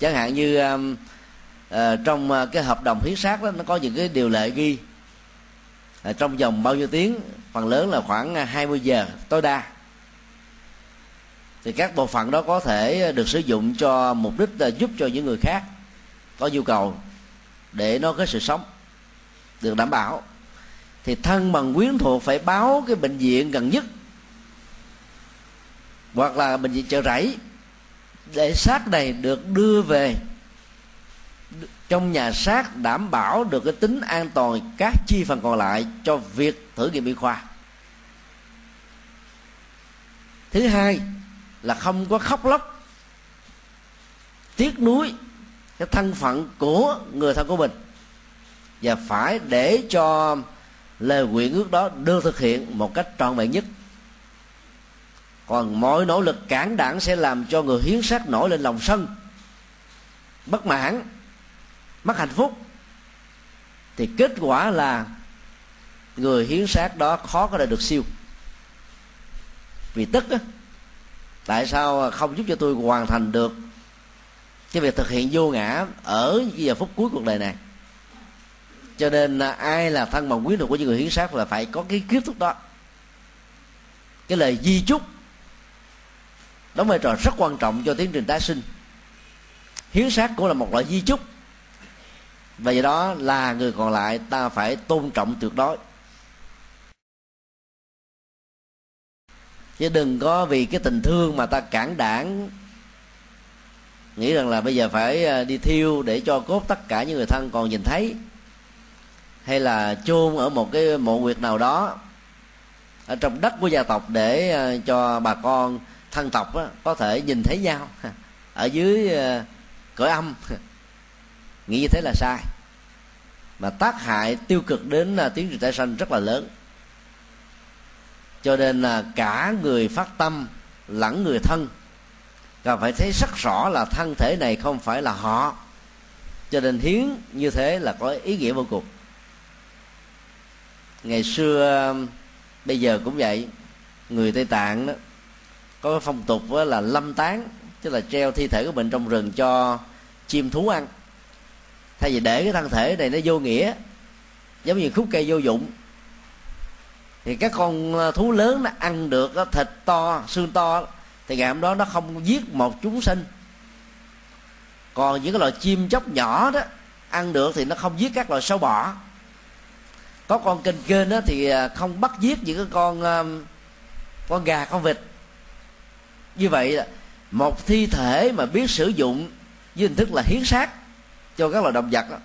Chẳng hạn như uh, trong cái hợp đồng hiến sát đó nó có những cái điều lệ ghi. À, trong vòng bao nhiêu tiếng, phần lớn là khoảng à, 20 giờ, tối đa. Thì các bộ phận đó có thể được sử dụng cho mục đích là giúp cho những người khác có nhu cầu để nó có sự sống, được đảm bảo. Thì thân bằng quyến thuộc phải báo cái bệnh viện gần nhất, hoặc là bệnh viện chợ rẫy, để xác này được đưa về trong nhà xác đảm bảo được cái tính an toàn, các chi phần còn lại cho việc thử nghiệm y khoa. Thứ hai là không có khóc lóc, tiếc nuối cái thân phận của người thân của mình. Và phải để cho lời nguyện ước đó được thực hiện một cách trọn vẹn nhất. Còn mọi nỗ lực cản đảng sẽ làm cho người hiến sát nổi lên lòng sân, bất mãn mất hạnh phúc. Thì kết quả là người hiến xác đó khó có thể được siêu. Vì tức á, tại sao không giúp cho tôi hoàn thành được cái việc thực hiện vô ngã ở giờ phút cuối cuộc đời này? Cho nên ai là thân bằng quyến thuộc của những người hiến xác là phải có cái kiếp thức đó. Cái lời di chúc, đóng vai trò rất quan trọng cho tiến trình tái sinh. Hiến xác cũng là một loại di chúc và do đó là người còn lại ta phải tôn trọng tuyệt đối. Chứ đừng có vì cái tình thương mà ta cản đảng, nghĩ rằng là bây giờ phải ờ, đi thiêu để cho cốt tất cả những người thân còn nhìn thấy. Hay là chôn ở một cái mộ quyệt nào đó, ở trong đất của gia tộc để ờ, cho bà con thân tộc có thể nhìn thấy nhau. Ở dưới ờ, cõi âm. nghĩ như thế là sai. Mà tác hại tiêu cực đến là tiến trình tái sanh rất là lớn. Cho nên là cả người phát tâm lẫn người thân, cần phải thấy rất rõ là thân thể này không phải là họ. Cho nên hiến như thế là có ý nghĩa vô cùng. Ngày xưa, bây giờ cũng vậy, người tây tạng đó, có phong tục là lâm tán, tức là treo thi thể của mình trong rừng cho chim thú ăn thay vì để cái thân thể này nó vô nghĩa, giống như khúc cây vô dụng, thì các con ờ, thú lớn nó ăn được thịt to, xương to, thì ngày hôm đó nó không giết một chúng sinh. Còn những cái loài chim chóc nhỏ đó, ăn được thì nó không giết các loài sâu bọ. Có con kênh kênh đó thì ờ, không bắt giết những cái con ờ, con gà, con vịt. Như vậy một thi thể mà biết sử dụng với hình thức là hiến sát cho các loài động vật đó,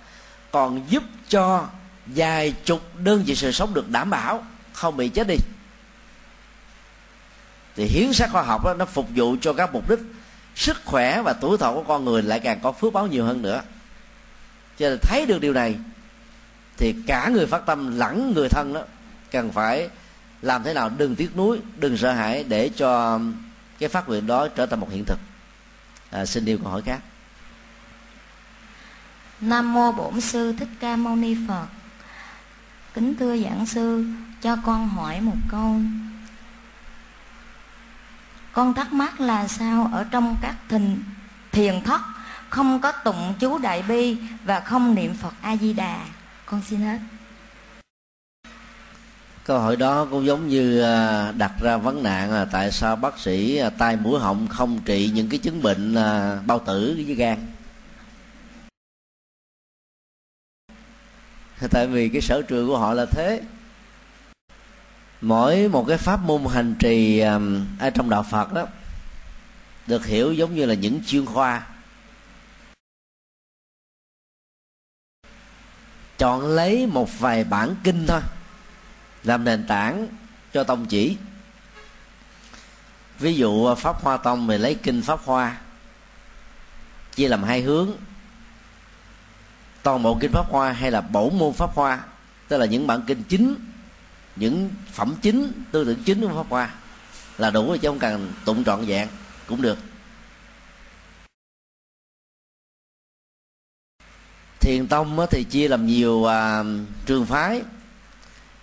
còn giúp cho vài chục đơn vị sự sống được đảm bảo không bị chết đi. Thì hiến xác khoa học đó, nó phục vụ cho các mục đích sức khỏe và tuổi thọ của con người lại càng có phước báo nhiều hơn nữa. Cho nên thấy được điều này thì cả người phát tâm lẫn người thân đó cần phải làm thế nào đừng tiếc nuối đừng sợ hãi để cho cái phát nguyện đó trở thành một hiện thực. À, xin điều câu hỏi khác nam mô bổn sư thích ca mâu ni phật. Kính thưa giảng sư, cho con hỏi một câu. Con thắc mắc là sao ở trong các thình thiền thất không có tụng chú đại bi và không niệm phật a di đà con xin hết. Câu hỏi đó cũng giống như à, đặt ra vấn nạn là tại sao bác sĩ à, tai mũi họng không trị những cái chứng bệnh à, bao tử với gan? tại vì cái sở trường của họ là thế. Mỗi một cái pháp môn hành trì um, ở trong đạo phật đó, được hiểu giống như là những chuyên khoa. Chọn lấy một vài bản kinh thôi, làm nền tảng cho tông chỉ. Ví dụ uh, pháp hoa tông thì lấy kinh pháp hoa, chia làm hai hướng toàn bộ kinh pháp hoa hay là bổ môn pháp hoa tức là những bản kinh chính những phẩm chính tư tưởng chính của pháp hoa là đủ rồi chứ không cần tụng trọn vẹn cũng được. Thiền tông thì chia làm nhiều à, trường phái.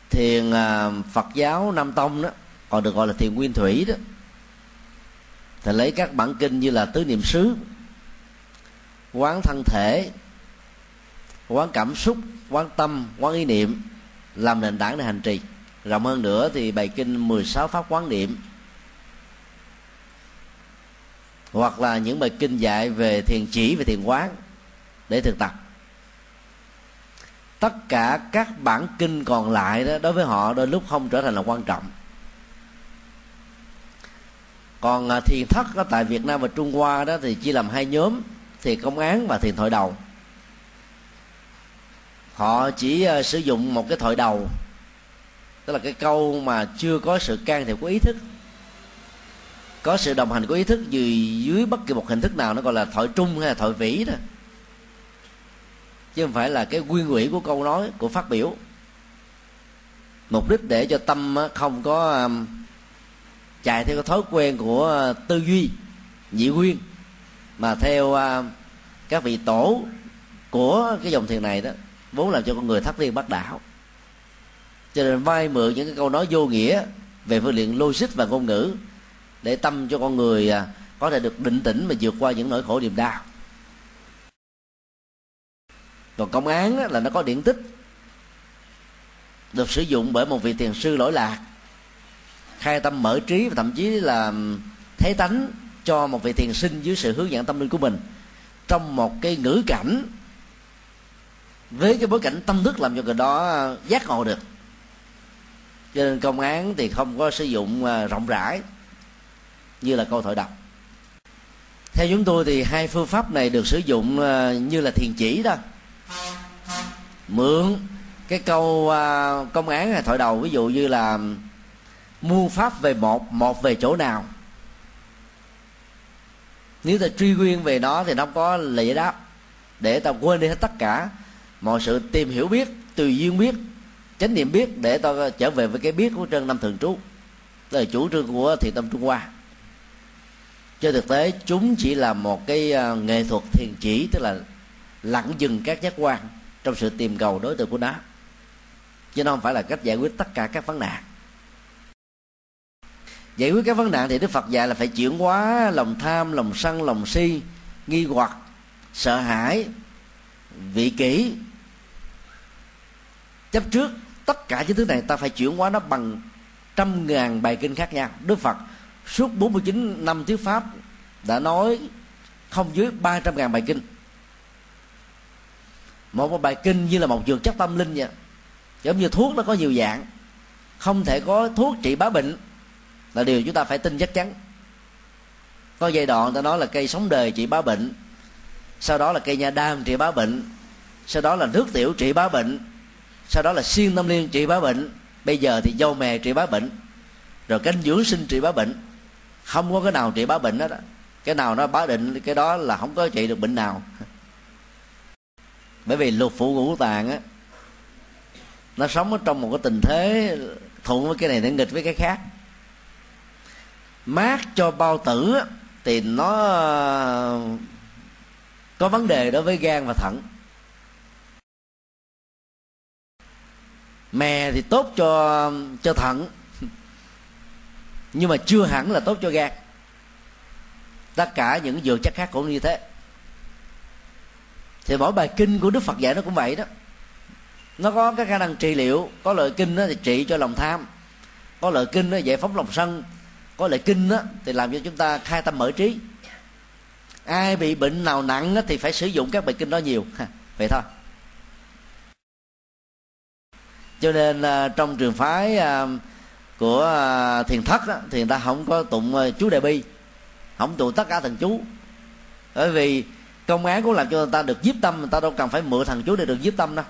Thiền à, phật giáo nam tông đó còn được gọi là thiền nguyên thủy đó. Thì lấy các bản kinh như là tứ niệm xứ quán thân thể quán cảm xúc quán tâm quán ý niệm làm nền tảng để hành trì. Rộng hơn nữa thì bài kinh 16 pháp quán niệm. Hoặc là những bài kinh dạy về thiền chỉ về thiền quán để thực tập. Tất cả các bản kinh còn lại đó đối với họ đôi lúc không trở thành là quan trọng. Còn à, thiền thất đó, tại Việt Nam và Trung Hoa đó thì chia làm hai nhóm thiền công án và thiền thoại đầu họ chỉ ờ, sử dụng một cái thoại đầu. Tức là cái câu mà chưa có sự can thiệp của ý thức. Có sự đồng hành của ý thức dưới, dưới bất kỳ một hình thức nào nó gọi là thoại trung hay là thoại vĩ đó. Chứ không phải là cái nguyên ủy của câu nói của phát biểu. Mục đích để cho tâm không có chạy theo cái thói quen của ờ, tư duy nhị nguyên mà theo các vị tổ của cái dòng thiền này đó vốn làm cho con người thất liên bắt đảo. Cho nên vay mượn những cái câu nói vô nghĩa về phương diện logic và ngôn ngữ để tâm cho con người à, có thể được định tĩnh và vượt qua những nỗi khổ niềm đau. Còn công án là nó có điển tích, được sử dụng bởi một vị thiền sư lỗi lạc, khai tâm mở trí và thậm chí là thấy tánh cho một vị thiền sinh dưới sự hướng dẫn tâm linh của mình. Trong một cái ngữ cảnh với cái bối cảnh tâm thức làm cho người đó giác ngộ được. Cho nên công án thì không có sử dụng à, rộng rãi như là câu thoại đọc. Theo chúng tôi thì hai phương pháp này được sử dụng à, như là thiền chỉ đó. Mượn cái câu à, công án là thoại đầu, ví dụ như là, muôn pháp về một một về chỗ nào? Nếu ta truy nguyên về nó thì nó có lệ đáp để ta quên đi hết tất cả mọi sự tìm hiểu biết tùy duyên biết, chánh niệm biết để ta trở về với cái biết của chân năm thường trú. Đó là chủ trương của thiền tâm trung hoa. Trên thực tế, chúng chỉ là một cái à, nghệ thuật thiền chỉ, tức là lặng dừng các giác quan trong sự tìm cầu đối tượng của nó. Chứ nó không phải là cách giải quyết tất cả các vấn nạn. Giải quyết các vấn nạn thì đức phật dạy là phải chuyển hóa lòng tham, lòng sân, lòng si, nghi hoặc, sợ hãi, vị kỷ chấp trước tất cả những thứ này, ta phải chuyển hóa nó bằng trăm ngàn bài kinh khác nhau. Đức phật, suốt 49 năm thuyết pháp, đã nói không dưới 300 ngàn bài kinh. Một bài kinh như là một dược chất tâm linh vậy. Giống như thuốc nó có nhiều dạng. Không thể có thuốc trị bá bệnh là điều chúng ta phải tin chắc chắn. Có giai đoạn ta nói là cây sống đời trị bá bệnh, sau đó là cây nha đam trị bá bệnh, sau đó là nước tiểu trị bá bệnh sau đó là xuyên tâm liên trị bá bệnh. Bây giờ thì dâu mè trị bá bệnh. Rồi canh dưỡng sinh trị bá bệnh. Không có cái nào trị bá bệnh đó, đó cái nào nó bá định cái đó là không có trị được bệnh nào. Bởi vì lục phủ ngũ tạng á nó sống ở trong một cái tình thế thuận với cái này để nghịch với cái khác. Mát cho bao tử thì nó có vấn đề đối với gan và thận. Mè thì tốt cho cho thận. Nhưng mà chưa hẳn là tốt cho gan. Tất cả những dược chất khác cũng như thế. Thì mỗi bài kinh của đức phật dạy nó cũng vậy đó. Nó có cái khả năng trị liệu, có lời kinh đó thì trị cho lòng tham. Có lời kinh đó giải phóng lòng sân. Có lời kinh đó thì làm cho chúng ta khai tâm mở trí. Ai bị bệnh nào nặng thì phải sử dụng các bài kinh đó nhiều. Vậy thôi cho nên à, trong trường phái à, của à, thiền thất đó, thì người ta không có tụng chú đại bi. Không tụng tất cả thần chú. Bởi vì công án cũng làm cho người ta được giúp tâm người ta đâu cần phải mượn thần chú để được giúp tâm đâu.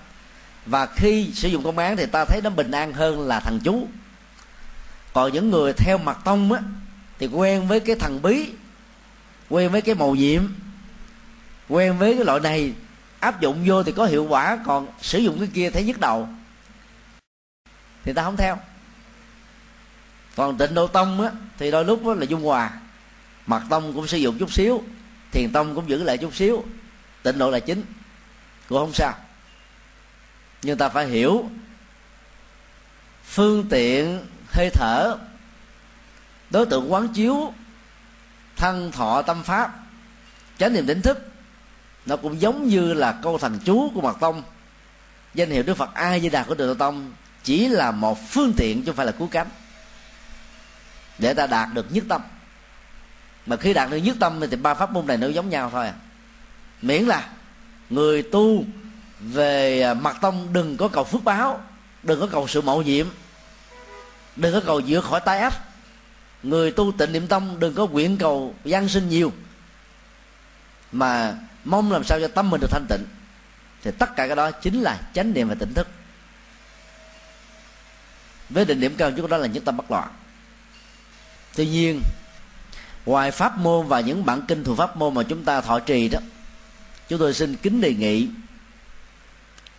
Và khi sử dụng công án thì ta thấy nó bình an hơn là thần chú. Còn những người theo mặt tông á thì quen với cái thần bí quen với cái màu nhiệm quen với cái loại này áp dụng vô thì có hiệu quả còn sử dụng cái kia thấy nhức đầu thì ta không theo. Còn tịnh độ tông á, thì đôi lúc đó là dung hòa. Mật tông cũng sử dụng chút xíu, thiền tông cũng giữ lại chút xíu, tịnh độ là chính. Cũng không sao. Nhưng ta phải hiểu, phương tiện hơi thở, đối tượng quán chiếu, thân thọ tâm pháp, chánh niệm tỉnh thức, nó cũng giống như là câu thành chú của mật tông. Danh hiệu đức phật a di đà của đường tông chỉ là một phương tiện chứ không phải là cứu cánh. Để ta đạt được nhất tâm. Mà khi đạt được nhất tâm thì ba pháp môn này nó giống nhau thôi à. Miễn là người tu về mặt tông đừng có cầu phước báo, đừng có cầu sự mạo nhiệm, đừng có cầu giữa khỏi tai ách người tu tịnh niệm tông đừng có nguyện cầu gian sinh nhiều. Mà mong làm sao cho tâm mình được thanh tịnh. Thì tất cả cái đó chính là chánh niệm và tỉnh thức với định điểm cao nhất đó là nhất tâm bất loạn. Tuy nhiên, ngoài pháp môn và những bản kinh thuộc pháp môn mà chúng ta thọ trì đó, chúng tôi xin kính đề nghị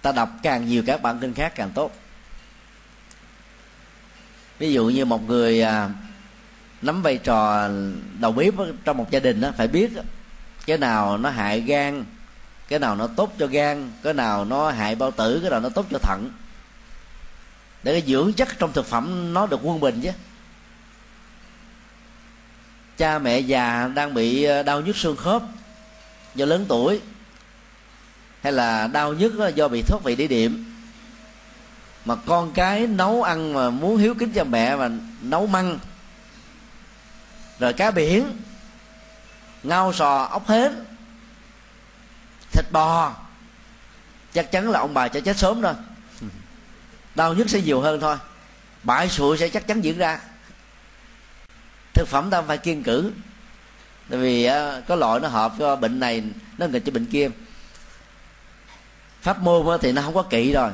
ta đọc càng nhiều các bản kinh khác càng tốt. Ví dụ như một người à, nắm vai trò đầu bếp trong một gia đình đó, phải biết cái nào nó hại gan, cái nào nó tốt cho gan, cái nào nó hại bao tử, cái nào nó tốt cho thận để cái dưỡng chất trong thực phẩm nó được quân bình chứ. Cha mẹ già đang bị ờ, đau nhức xương khớp do lớn tuổi, hay là đau nhức ờ, do bị thoát vị đĩa điểm. Mà con cái nấu ăn mà muốn hiếu kính cho mẹ mà nấu măng, rồi cá biển, ngao sò, ốc hến, thịt bò, chắc chắn là ông bà sẽ chết sớm thôi đau nhức sẽ nhiều hơn thôi. Bãi sụi sẽ chắc chắn diễn ra. Thực phẩm ta phải kiên cử. Tại vì ờ, có loại nó hợp cho bệnh này, nó nghịch cho bệnh kia. Pháp môn thì nó không có kỵ rồi.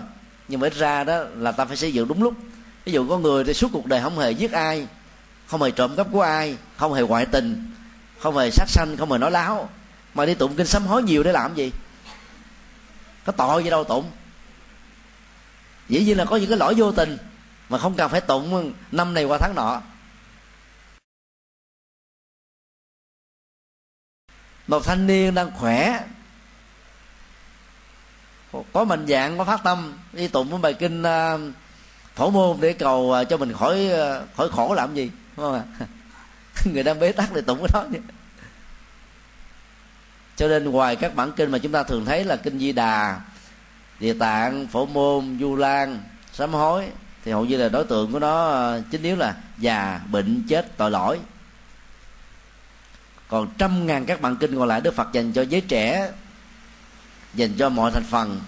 Nhưng mà ít ra đó là ta phải sử dụng đúng lúc. Ví dụ có người thì suốt cuộc đời không hề giết ai, không hề trộm cắp của ai, không hề ngoại tình, không hề sát sanh, không hề nói láo. Mà đi tụng kinh sám hối nhiều để làm gì? Có tội gì đâu tụng dĩ nhiên là có những cái lỗi vô tình, mà không cần phải tụng năm này qua tháng nọ. Một thanh niên đang khỏe, có mình dạng, có phát tâm, đi tụng một bài kinh à, phổ môn để cầu à, cho mình khỏi à, khỏi khổ làm gì đúng không ạ? Người đang bế tắc thì tụng cái đó. Nhỉ cho nên ngoài các bản kinh mà chúng ta thường thấy là kinh di đà địa tạng, phổ môn, du lan, sám hối. Thì hầu như là đối tượng của nó ờ, chính yếu là già, bệnh, chết, tội lỗi. Còn trăm ngàn các bản kinh còn lại, đức phật dành cho giới trẻ, dành cho mọi thành phần,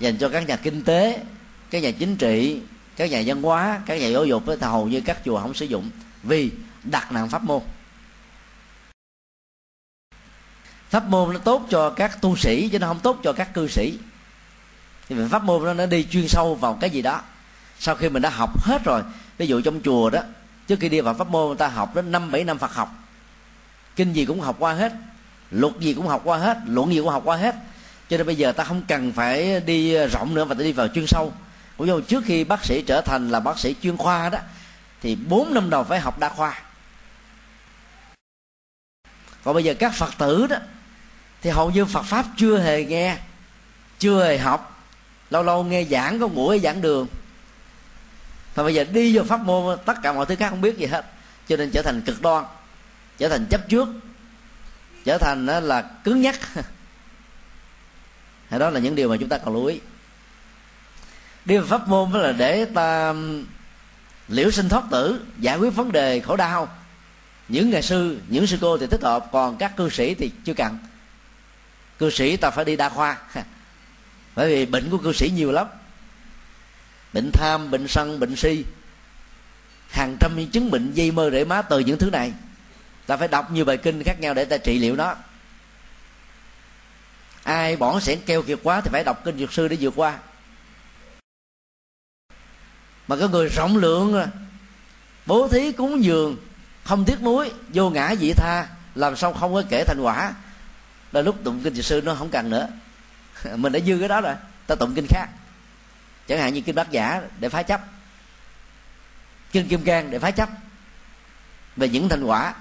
dành cho các nhà kinh tế, các nhà chính trị, các nhà văn hóa, các nhà giáo dục, thì hầu như các chùa không sử dụng vì đặt nặng pháp môn. Pháp môn nó tốt cho các tu sĩ, chứ nó không tốt cho các cư sĩ thì pháp môn nó nó đi chuyên sâu vào cái gì đó. Sau khi mình đã học hết rồi, ví dụ trong chùa đó, trước khi đi vào pháp môn, người ta học đến năm, bảy năm phật học. Kinh gì cũng học qua hết, luật gì cũng học qua hết, luận gì cũng học qua hết. Cho nên bây giờ ta không cần phải đi rộng nữa mà ta đi vào chuyên sâu. Cũng như trước khi bác sĩ trở thành là bác sĩ chuyên khoa đó, thì 4 năm đầu phải học đa khoa. Còn bây giờ các phật tử đó, thì hầu như phật pháp chưa hề nghe, chưa hề học lâu lâu nghe giảng có mũi giảng đường. Mà bây giờ đi vô pháp môn, tất cả mọi thứ khác không biết gì hết. Cho nên trở thành cực đoan, trở thành chấp trước, trở thành là cứng nhắc. Đó là những điều mà chúng ta cần lưu ý. Đi vào pháp môn đó là để ta liễu sinh thoát tử, giải quyết vấn đề khổ đau. Những ngày sư những sư cô thì thích hợp, còn các cư sĩ thì chưa cần. Cư sĩ ta phải đi đa khoa. bởi vì bệnh của cư sĩ nhiều lắm. Bệnh tham, bệnh sân, bệnh si. Hàng trăm những chứng bệnh dây mơ rễ má từ những thứ này. Ta phải đọc nhiều bài kinh khác nhau để ta trị liệu nó. Ai bỏ sẻn keo kiệt quá thì phải đọc kinh dược sư để vượt qua. Mà có người rộng lượng à, bố thí cúng dường, không tiếc nuối, vô ngã dị tha, làm sao không có kể thành quả. Là lúc tụng kinh sư nó không cần nữa. mình đã dư cái đó rồi ta tụng kinh khác. Chẳng hạn như kinh bát giả để phá chấp. Kinh kim cang để phá chấp. Về những thành quả.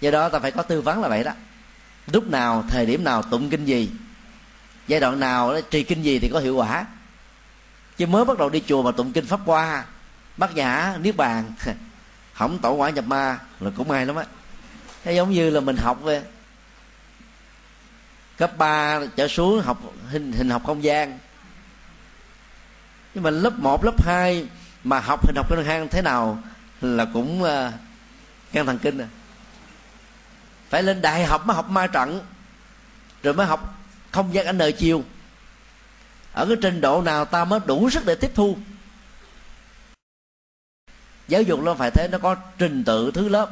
Do đó ta phải có tư vấn là vậy đó. Lúc nào thời điểm nào tụng kinh gì giai đoạn nào trì kinh gì thì có hiệu quả. Chứ mới bắt đầu đi chùa mà tụng kinh pháp qua bát giả, niết bàn không tổ quả nhập ma là cũng may lắm á. Thế giống như là mình học về cấp 3 trở xuống học hình hình học không gian. Nhưng mà lớp 1, lớp 2 mà học hình học không gian thế nào là cũng ờ, uh, căng thần kinh à. Phải lên đại học mới học ma trận rồi mới học không gian ảnh đời chiều. Ở cái trình độ nào ta mới đủ sức để tiếp thu? Giáo dục nó phải thế nó có trình tự thứ lớp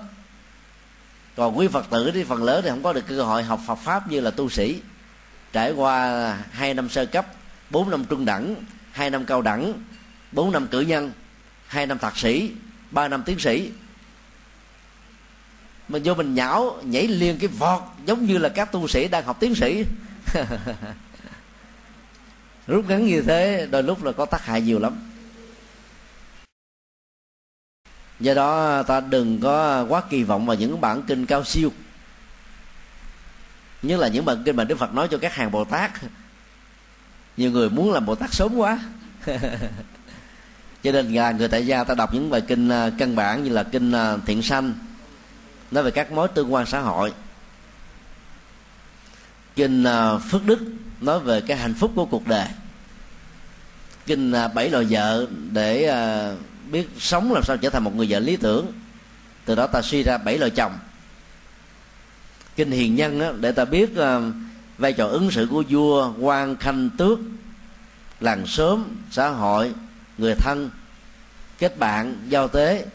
còn quý phật tử thì phần lớn thì không có được cơ hội học phật pháp như là tu sĩ. Trải qua hai năm sơ cấp, bốn năm trung đẳng, hai năm cao đẳng, bốn năm cử nhân, hai năm thạc sĩ, ba năm tiến sĩ. Mình vô mình nhão, nhảy liền cái vọt giống như là các tu sĩ đang học tiến sĩ. Rút ngắn như thế, đôi lúc là có tác hại nhiều lắm. Do đó, ta đừng có quá kỳ vọng vào những bản kinh cao siêu. Nhất là những bản kinh mà đức phật nói cho các hàng bồ tát. Nhiều người muốn làm bồ tát sớm quá. Cho nên là người tại gia ta đọc những bài kinh à, căn bản như là kinh à, thiện sanh, nói về các mối tương quan xã hội. Kinh à, phước đức nói về cái hạnh phúc của cuộc đời. Kinh bảy loại vợ để biết sống làm sao trở thành một người vợ lý tưởng. Từ đó ta suy ra bảy loại chồng. Kinh hiền nhân đó, để ta biết uh, vai trò ứng xử của vua quan khanh tước làng sớm xã hội người thân kết bạn giao tế.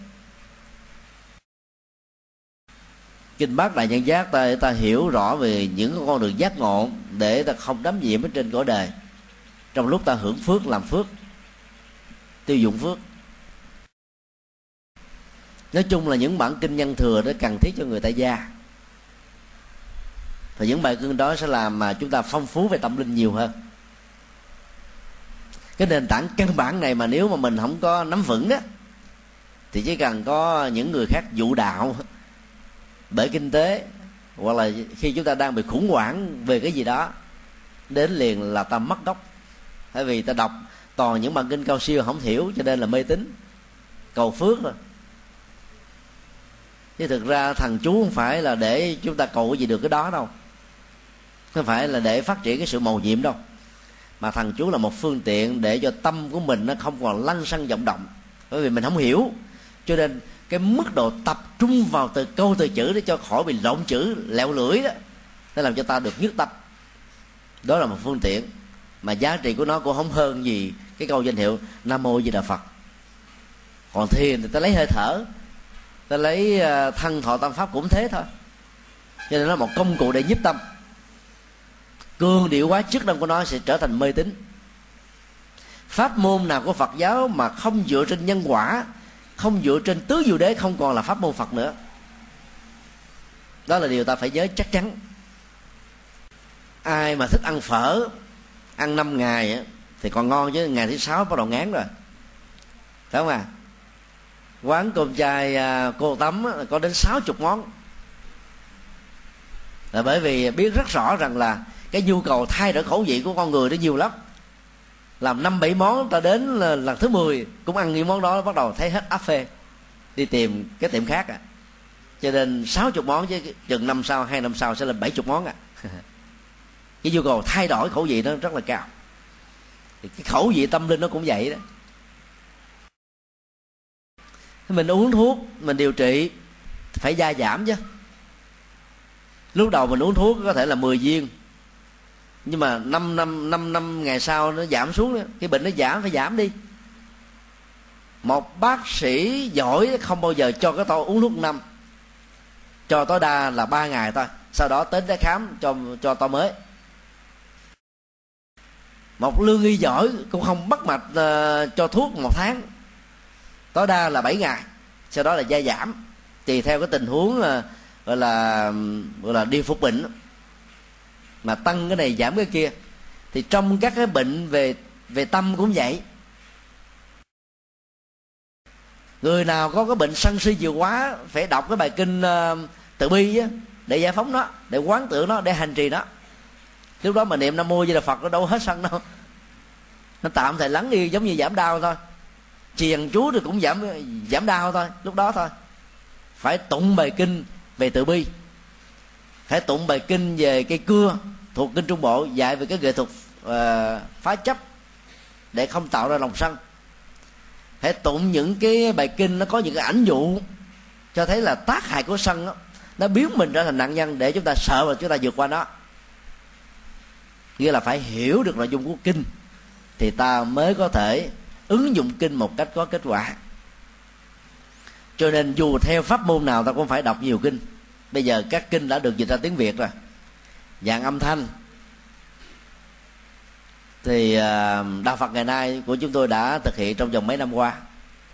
Kinh bát đại nhân giác ta để ta hiểu rõ về những con đường giác ngộ để ta không đắm nhiễm ở trên cõi đời. Trong lúc ta hưởng phước làm phước tiêu dụng phước nói chung là những bản kinh nhân thừa đó cần thiết cho người tại gia. Và những bài kinh đó sẽ làm mà chúng ta phong phú về tâm linh nhiều hơn. Cái nền tảng căn bản này mà nếu mà mình không có nắm vững đó thì chỉ cần có những người khác dụ đạo bởi kinh tế, hoặc là khi chúng ta đang bị khủng hoảng về cái gì đó, đến liền là ta mất gốc. Bởi vì ta đọc toàn những bản kinh cao siêu không hiểu, cho nên là mê tín, cầu phước rồi chứ thực ra thần chú không phải là để chúng ta cầu cái gì được cái đó đâu. Không phải là để phát triển cái sự màu nhiệm đâu. Mà thần chú là một phương tiện để cho tâm của mình nó không còn lăn xăng vọng động. Bởi vì mình không hiểu. Cho nên cái mức độ tập trung vào từ câu từ chữ để cho khỏi bị lộn chữ, lẹo lưỡi đó, nó làm cho ta được nhất tâm. Đó là một phương tiện mà giá trị của nó cũng không hơn gì cái câu danh hiệu nam mô di đà phật. Còn thiền thì ta lấy hơi thở ta lấy à, thân thọ tâm pháp cũng thế thôi. Cho nên nó là một công cụ để giúp tâm. Cương điệu quá chức năng của nó sẽ trở thành mê tín. Pháp môn nào của phật giáo mà không dựa trên nhân quả, không dựa trên tứ diệu đế, không còn là pháp môn phật nữa. Đó là điều ta phải nhớ chắc chắn. Ai mà thích ăn phở, ăn năm ngày thì còn ngon chứ, ngày thứ sáu bắt đầu ngán rồi. Phải không à? Quán cơm chai cô à, tắm có đến sáu chục món. Là bởi vì biết rất rõ rằng là cái nhu cầu thay đổi khẩu vị của con người nó nhiều lắm. Làm năm bảy món ta đến là lần thứ 10 cũng ăn những món đó, bắt đầu thấy hết áp phê, đi tìm cái tiệm khác à. Cho nên sáu chục món chứ chừng năm sau, hai năm sau sẽ là bảy chục món à. Cái nhu cầu thay đổi khẩu vị nó rất là cao. Thì cái khẩu vị tâm linh nó cũng vậy đó mình uống thuốc mình điều trị phải gia giảm chứ. Lúc đầu mình uống thuốc có thể là 10 viên nhưng mà 5 năm 5 năm ngày sau nó giảm xuống cái bệnh nó giảm phải giảm đi. Một bác sĩ giỏi không bao giờ cho cái tôi uống thuốc năm cho tối đa là ba ngày thôi sau đó đến để khám cho cho tôi mới. Một lương y giỏi cũng không bắt mạch uh, cho thuốc một tháng tối đa là 7 ngày sau đó là gia giảm. Tùy theo cái tình huống là gọi là gọi là đi phục bệnh mà tăng cái này giảm cái kia thì trong các cái bệnh về về tâm cũng vậy. Người nào có cái bệnh sân si nhiều quá phải đọc cái bài kinh ờ, uh, tự bi á để giải phóng nó để quán tưởng nó để hành trì nó. Lúc đó mà niệm nam mô di đà phật nó đâu hết sân đâu. Nó tạm thời lắng đi giống như giảm đau thôi chiền chú thì cũng giảm giảm đau thôi lúc đó thôi. Phải tụng bài kinh về tự bi. Phải tụng bài kinh về cây cưa thuộc kinh trung bộ dạy về cái nghệ thuật uh, phá chấp để không tạo ra lòng sân. Hãy tụng những cái bài kinh nó có những cái ảnh dụ cho thấy là tác hại của sân đó, nó biến mình trở thành nạn nhân để chúng ta sợ và chúng ta vượt qua nó. Nghĩa là phải hiểu được nội dung của kinh thì ta mới có thể ứng dụng kinh một cách có kết quả. Cho nên dù theo pháp môn nào ta cũng phải đọc nhiều kinh. Bây giờ các kinh đã được dịch ra tiếng việt rồi. Dạng âm thanh. Thì à, đạo phật ngày nay của chúng tôi đã thực hiện trong vòng mấy năm qua.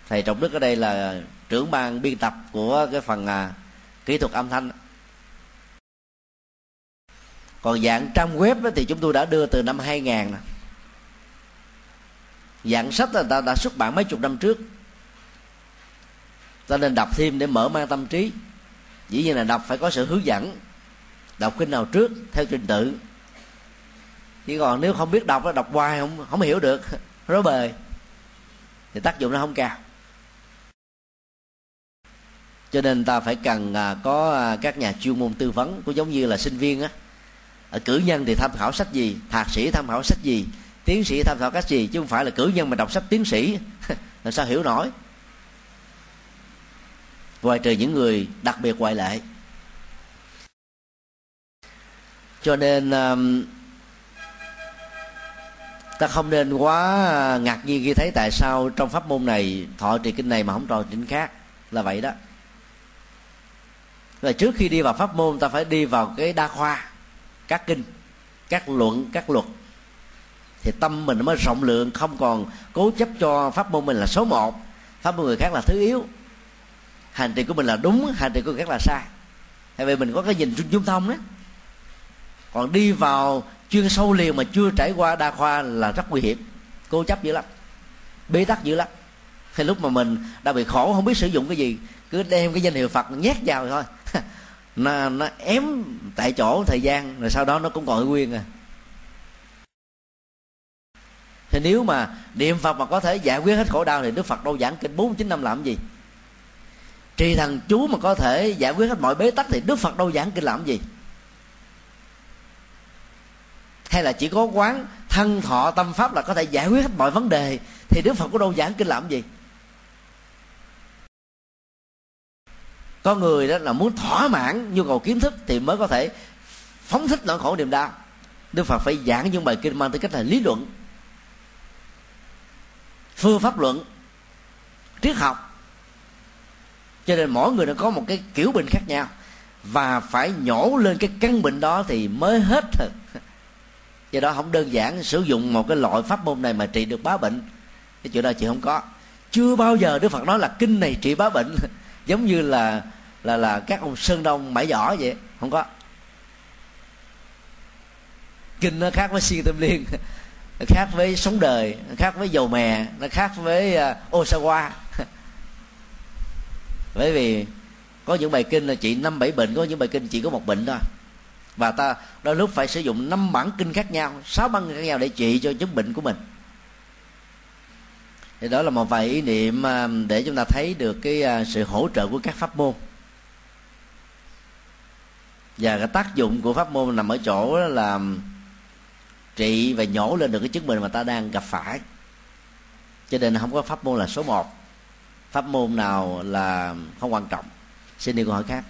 Thầy trọng đức ở đây là trưởng ban biên tập của cái phần à, kỹ thuật âm thanh. Còn dạng trang web thì chúng tôi đã đưa từ năm 2000 nè dạng sách là ta đã xuất bản mấy chục năm trước. Ta nên đọc thêm để mở mang tâm trí. Dĩ nhiên là đọc phải có sự hướng dẫn. Đọc kinh nào trước, theo trình tự. Chứ còn nếu không biết đọc đọc hoài không không hiểu được. Rối bời. Thì tác dụng nó không cao. Cho nên ta phải cần à, có à, các nhà chuyên môn tư vấn, cũng giống như là sinh viên á. Ở cử nhân thì tham khảo sách gì, thạc sĩ tham khảo sách gì tiến sĩ tham khảo cách gì, chứ không phải là cử nhân mà đọc sách tiến sĩ. Làm sao hiểu nổi? Ngoài trừ những người đặc biệt ngoại lệ. Cho nên um, ta không nên quá ngạc nhiên khi thấy tại sao trong pháp môn này, thọ trì kinh này mà không trò kinh khác. Là vậy đó. Và trước khi đi vào pháp môn, ta phải đi vào cái đa khoa, các kinh, các luận, các luật thì tâm mình mới rộng lượng, không còn cố chấp cho pháp môn mình là số một. Pháp môn người khác là thứ yếu. Hành trì của mình là đúng, hành trì của người khác là sai. Tại vì mình có cái nhìn trung thông đó. Còn đi vào chuyên sâu liền mà chưa trải qua đa khoa là rất nguy hiểm. Cố chấp dữ lắm. Bế tắc dữ lắm. Khi lúc mà mình đã bị khổ, không biết sử dụng cái gì, cứ đem cái danh hiệu phật nhét vào thôi. Nó nó ém tại chỗ thời gian, rồi sau đó nó cũng còn nguyên à thì nếu mà niệm phật mà có thể giải quyết hết khổ đau thì đức phật đâu giảng kinh bốn chín năm làm gì? Trì thần chú mà có thể giải quyết hết mọi bế tắc thì đức phật đâu giảng kinh làm gì? Hay là chỉ có quán thân thọ tâm pháp là có thể giải quyết hết mọi vấn đề thì đức phật có đâu giảng kinh làm gì? Có người đó là muốn thỏa mãn nhu cầu kiến thức thì mới có thể phóng thích nỗi khổ niềm đau. Đức phật phải giảng những bài kinh mang tới cách là lý luận phương pháp luận, triết học. Cho nên mỗi người nó có một cái kiểu bệnh khác nhau. Và phải nhổ lên cái căn bệnh đó thì mới hết thật do đó không đơn giản sử dụng một cái loại pháp môn này mà trị được bá bệnh. Cái chuyện đó chị không có. Chưa bao giờ đức phật nói là kinh này trị bá bệnh. Giống như là là là các ông sơn đông mãi giỏ vậy. Không có. Kinh nó khác với siêu tâm liên. nó khác với sống đời nó khác với dầu mè nó khác với uh, osawa. Bởi vì có những bài kinh là chỉ năm bảy bệnh có những bài kinh chỉ có một bệnh thôi. Và ta đôi lúc phải sử dụng năm bản kinh khác nhau sáu bản kinh khác nhau để trị cho chứng bệnh của mình. Thì đó là một vài ý niệm ờ, để chúng ta thấy được cái ờ, sự hỗ trợ của các pháp môn. Và cái tác dụng của pháp môn nằm ở chỗ là trị và nhổ lên được cái chứng bệnh mà ta đang gặp phải. Cho nên không có pháp môn là số một. Pháp môn nào là không quan trọng. Xin đi câu hỏi khác.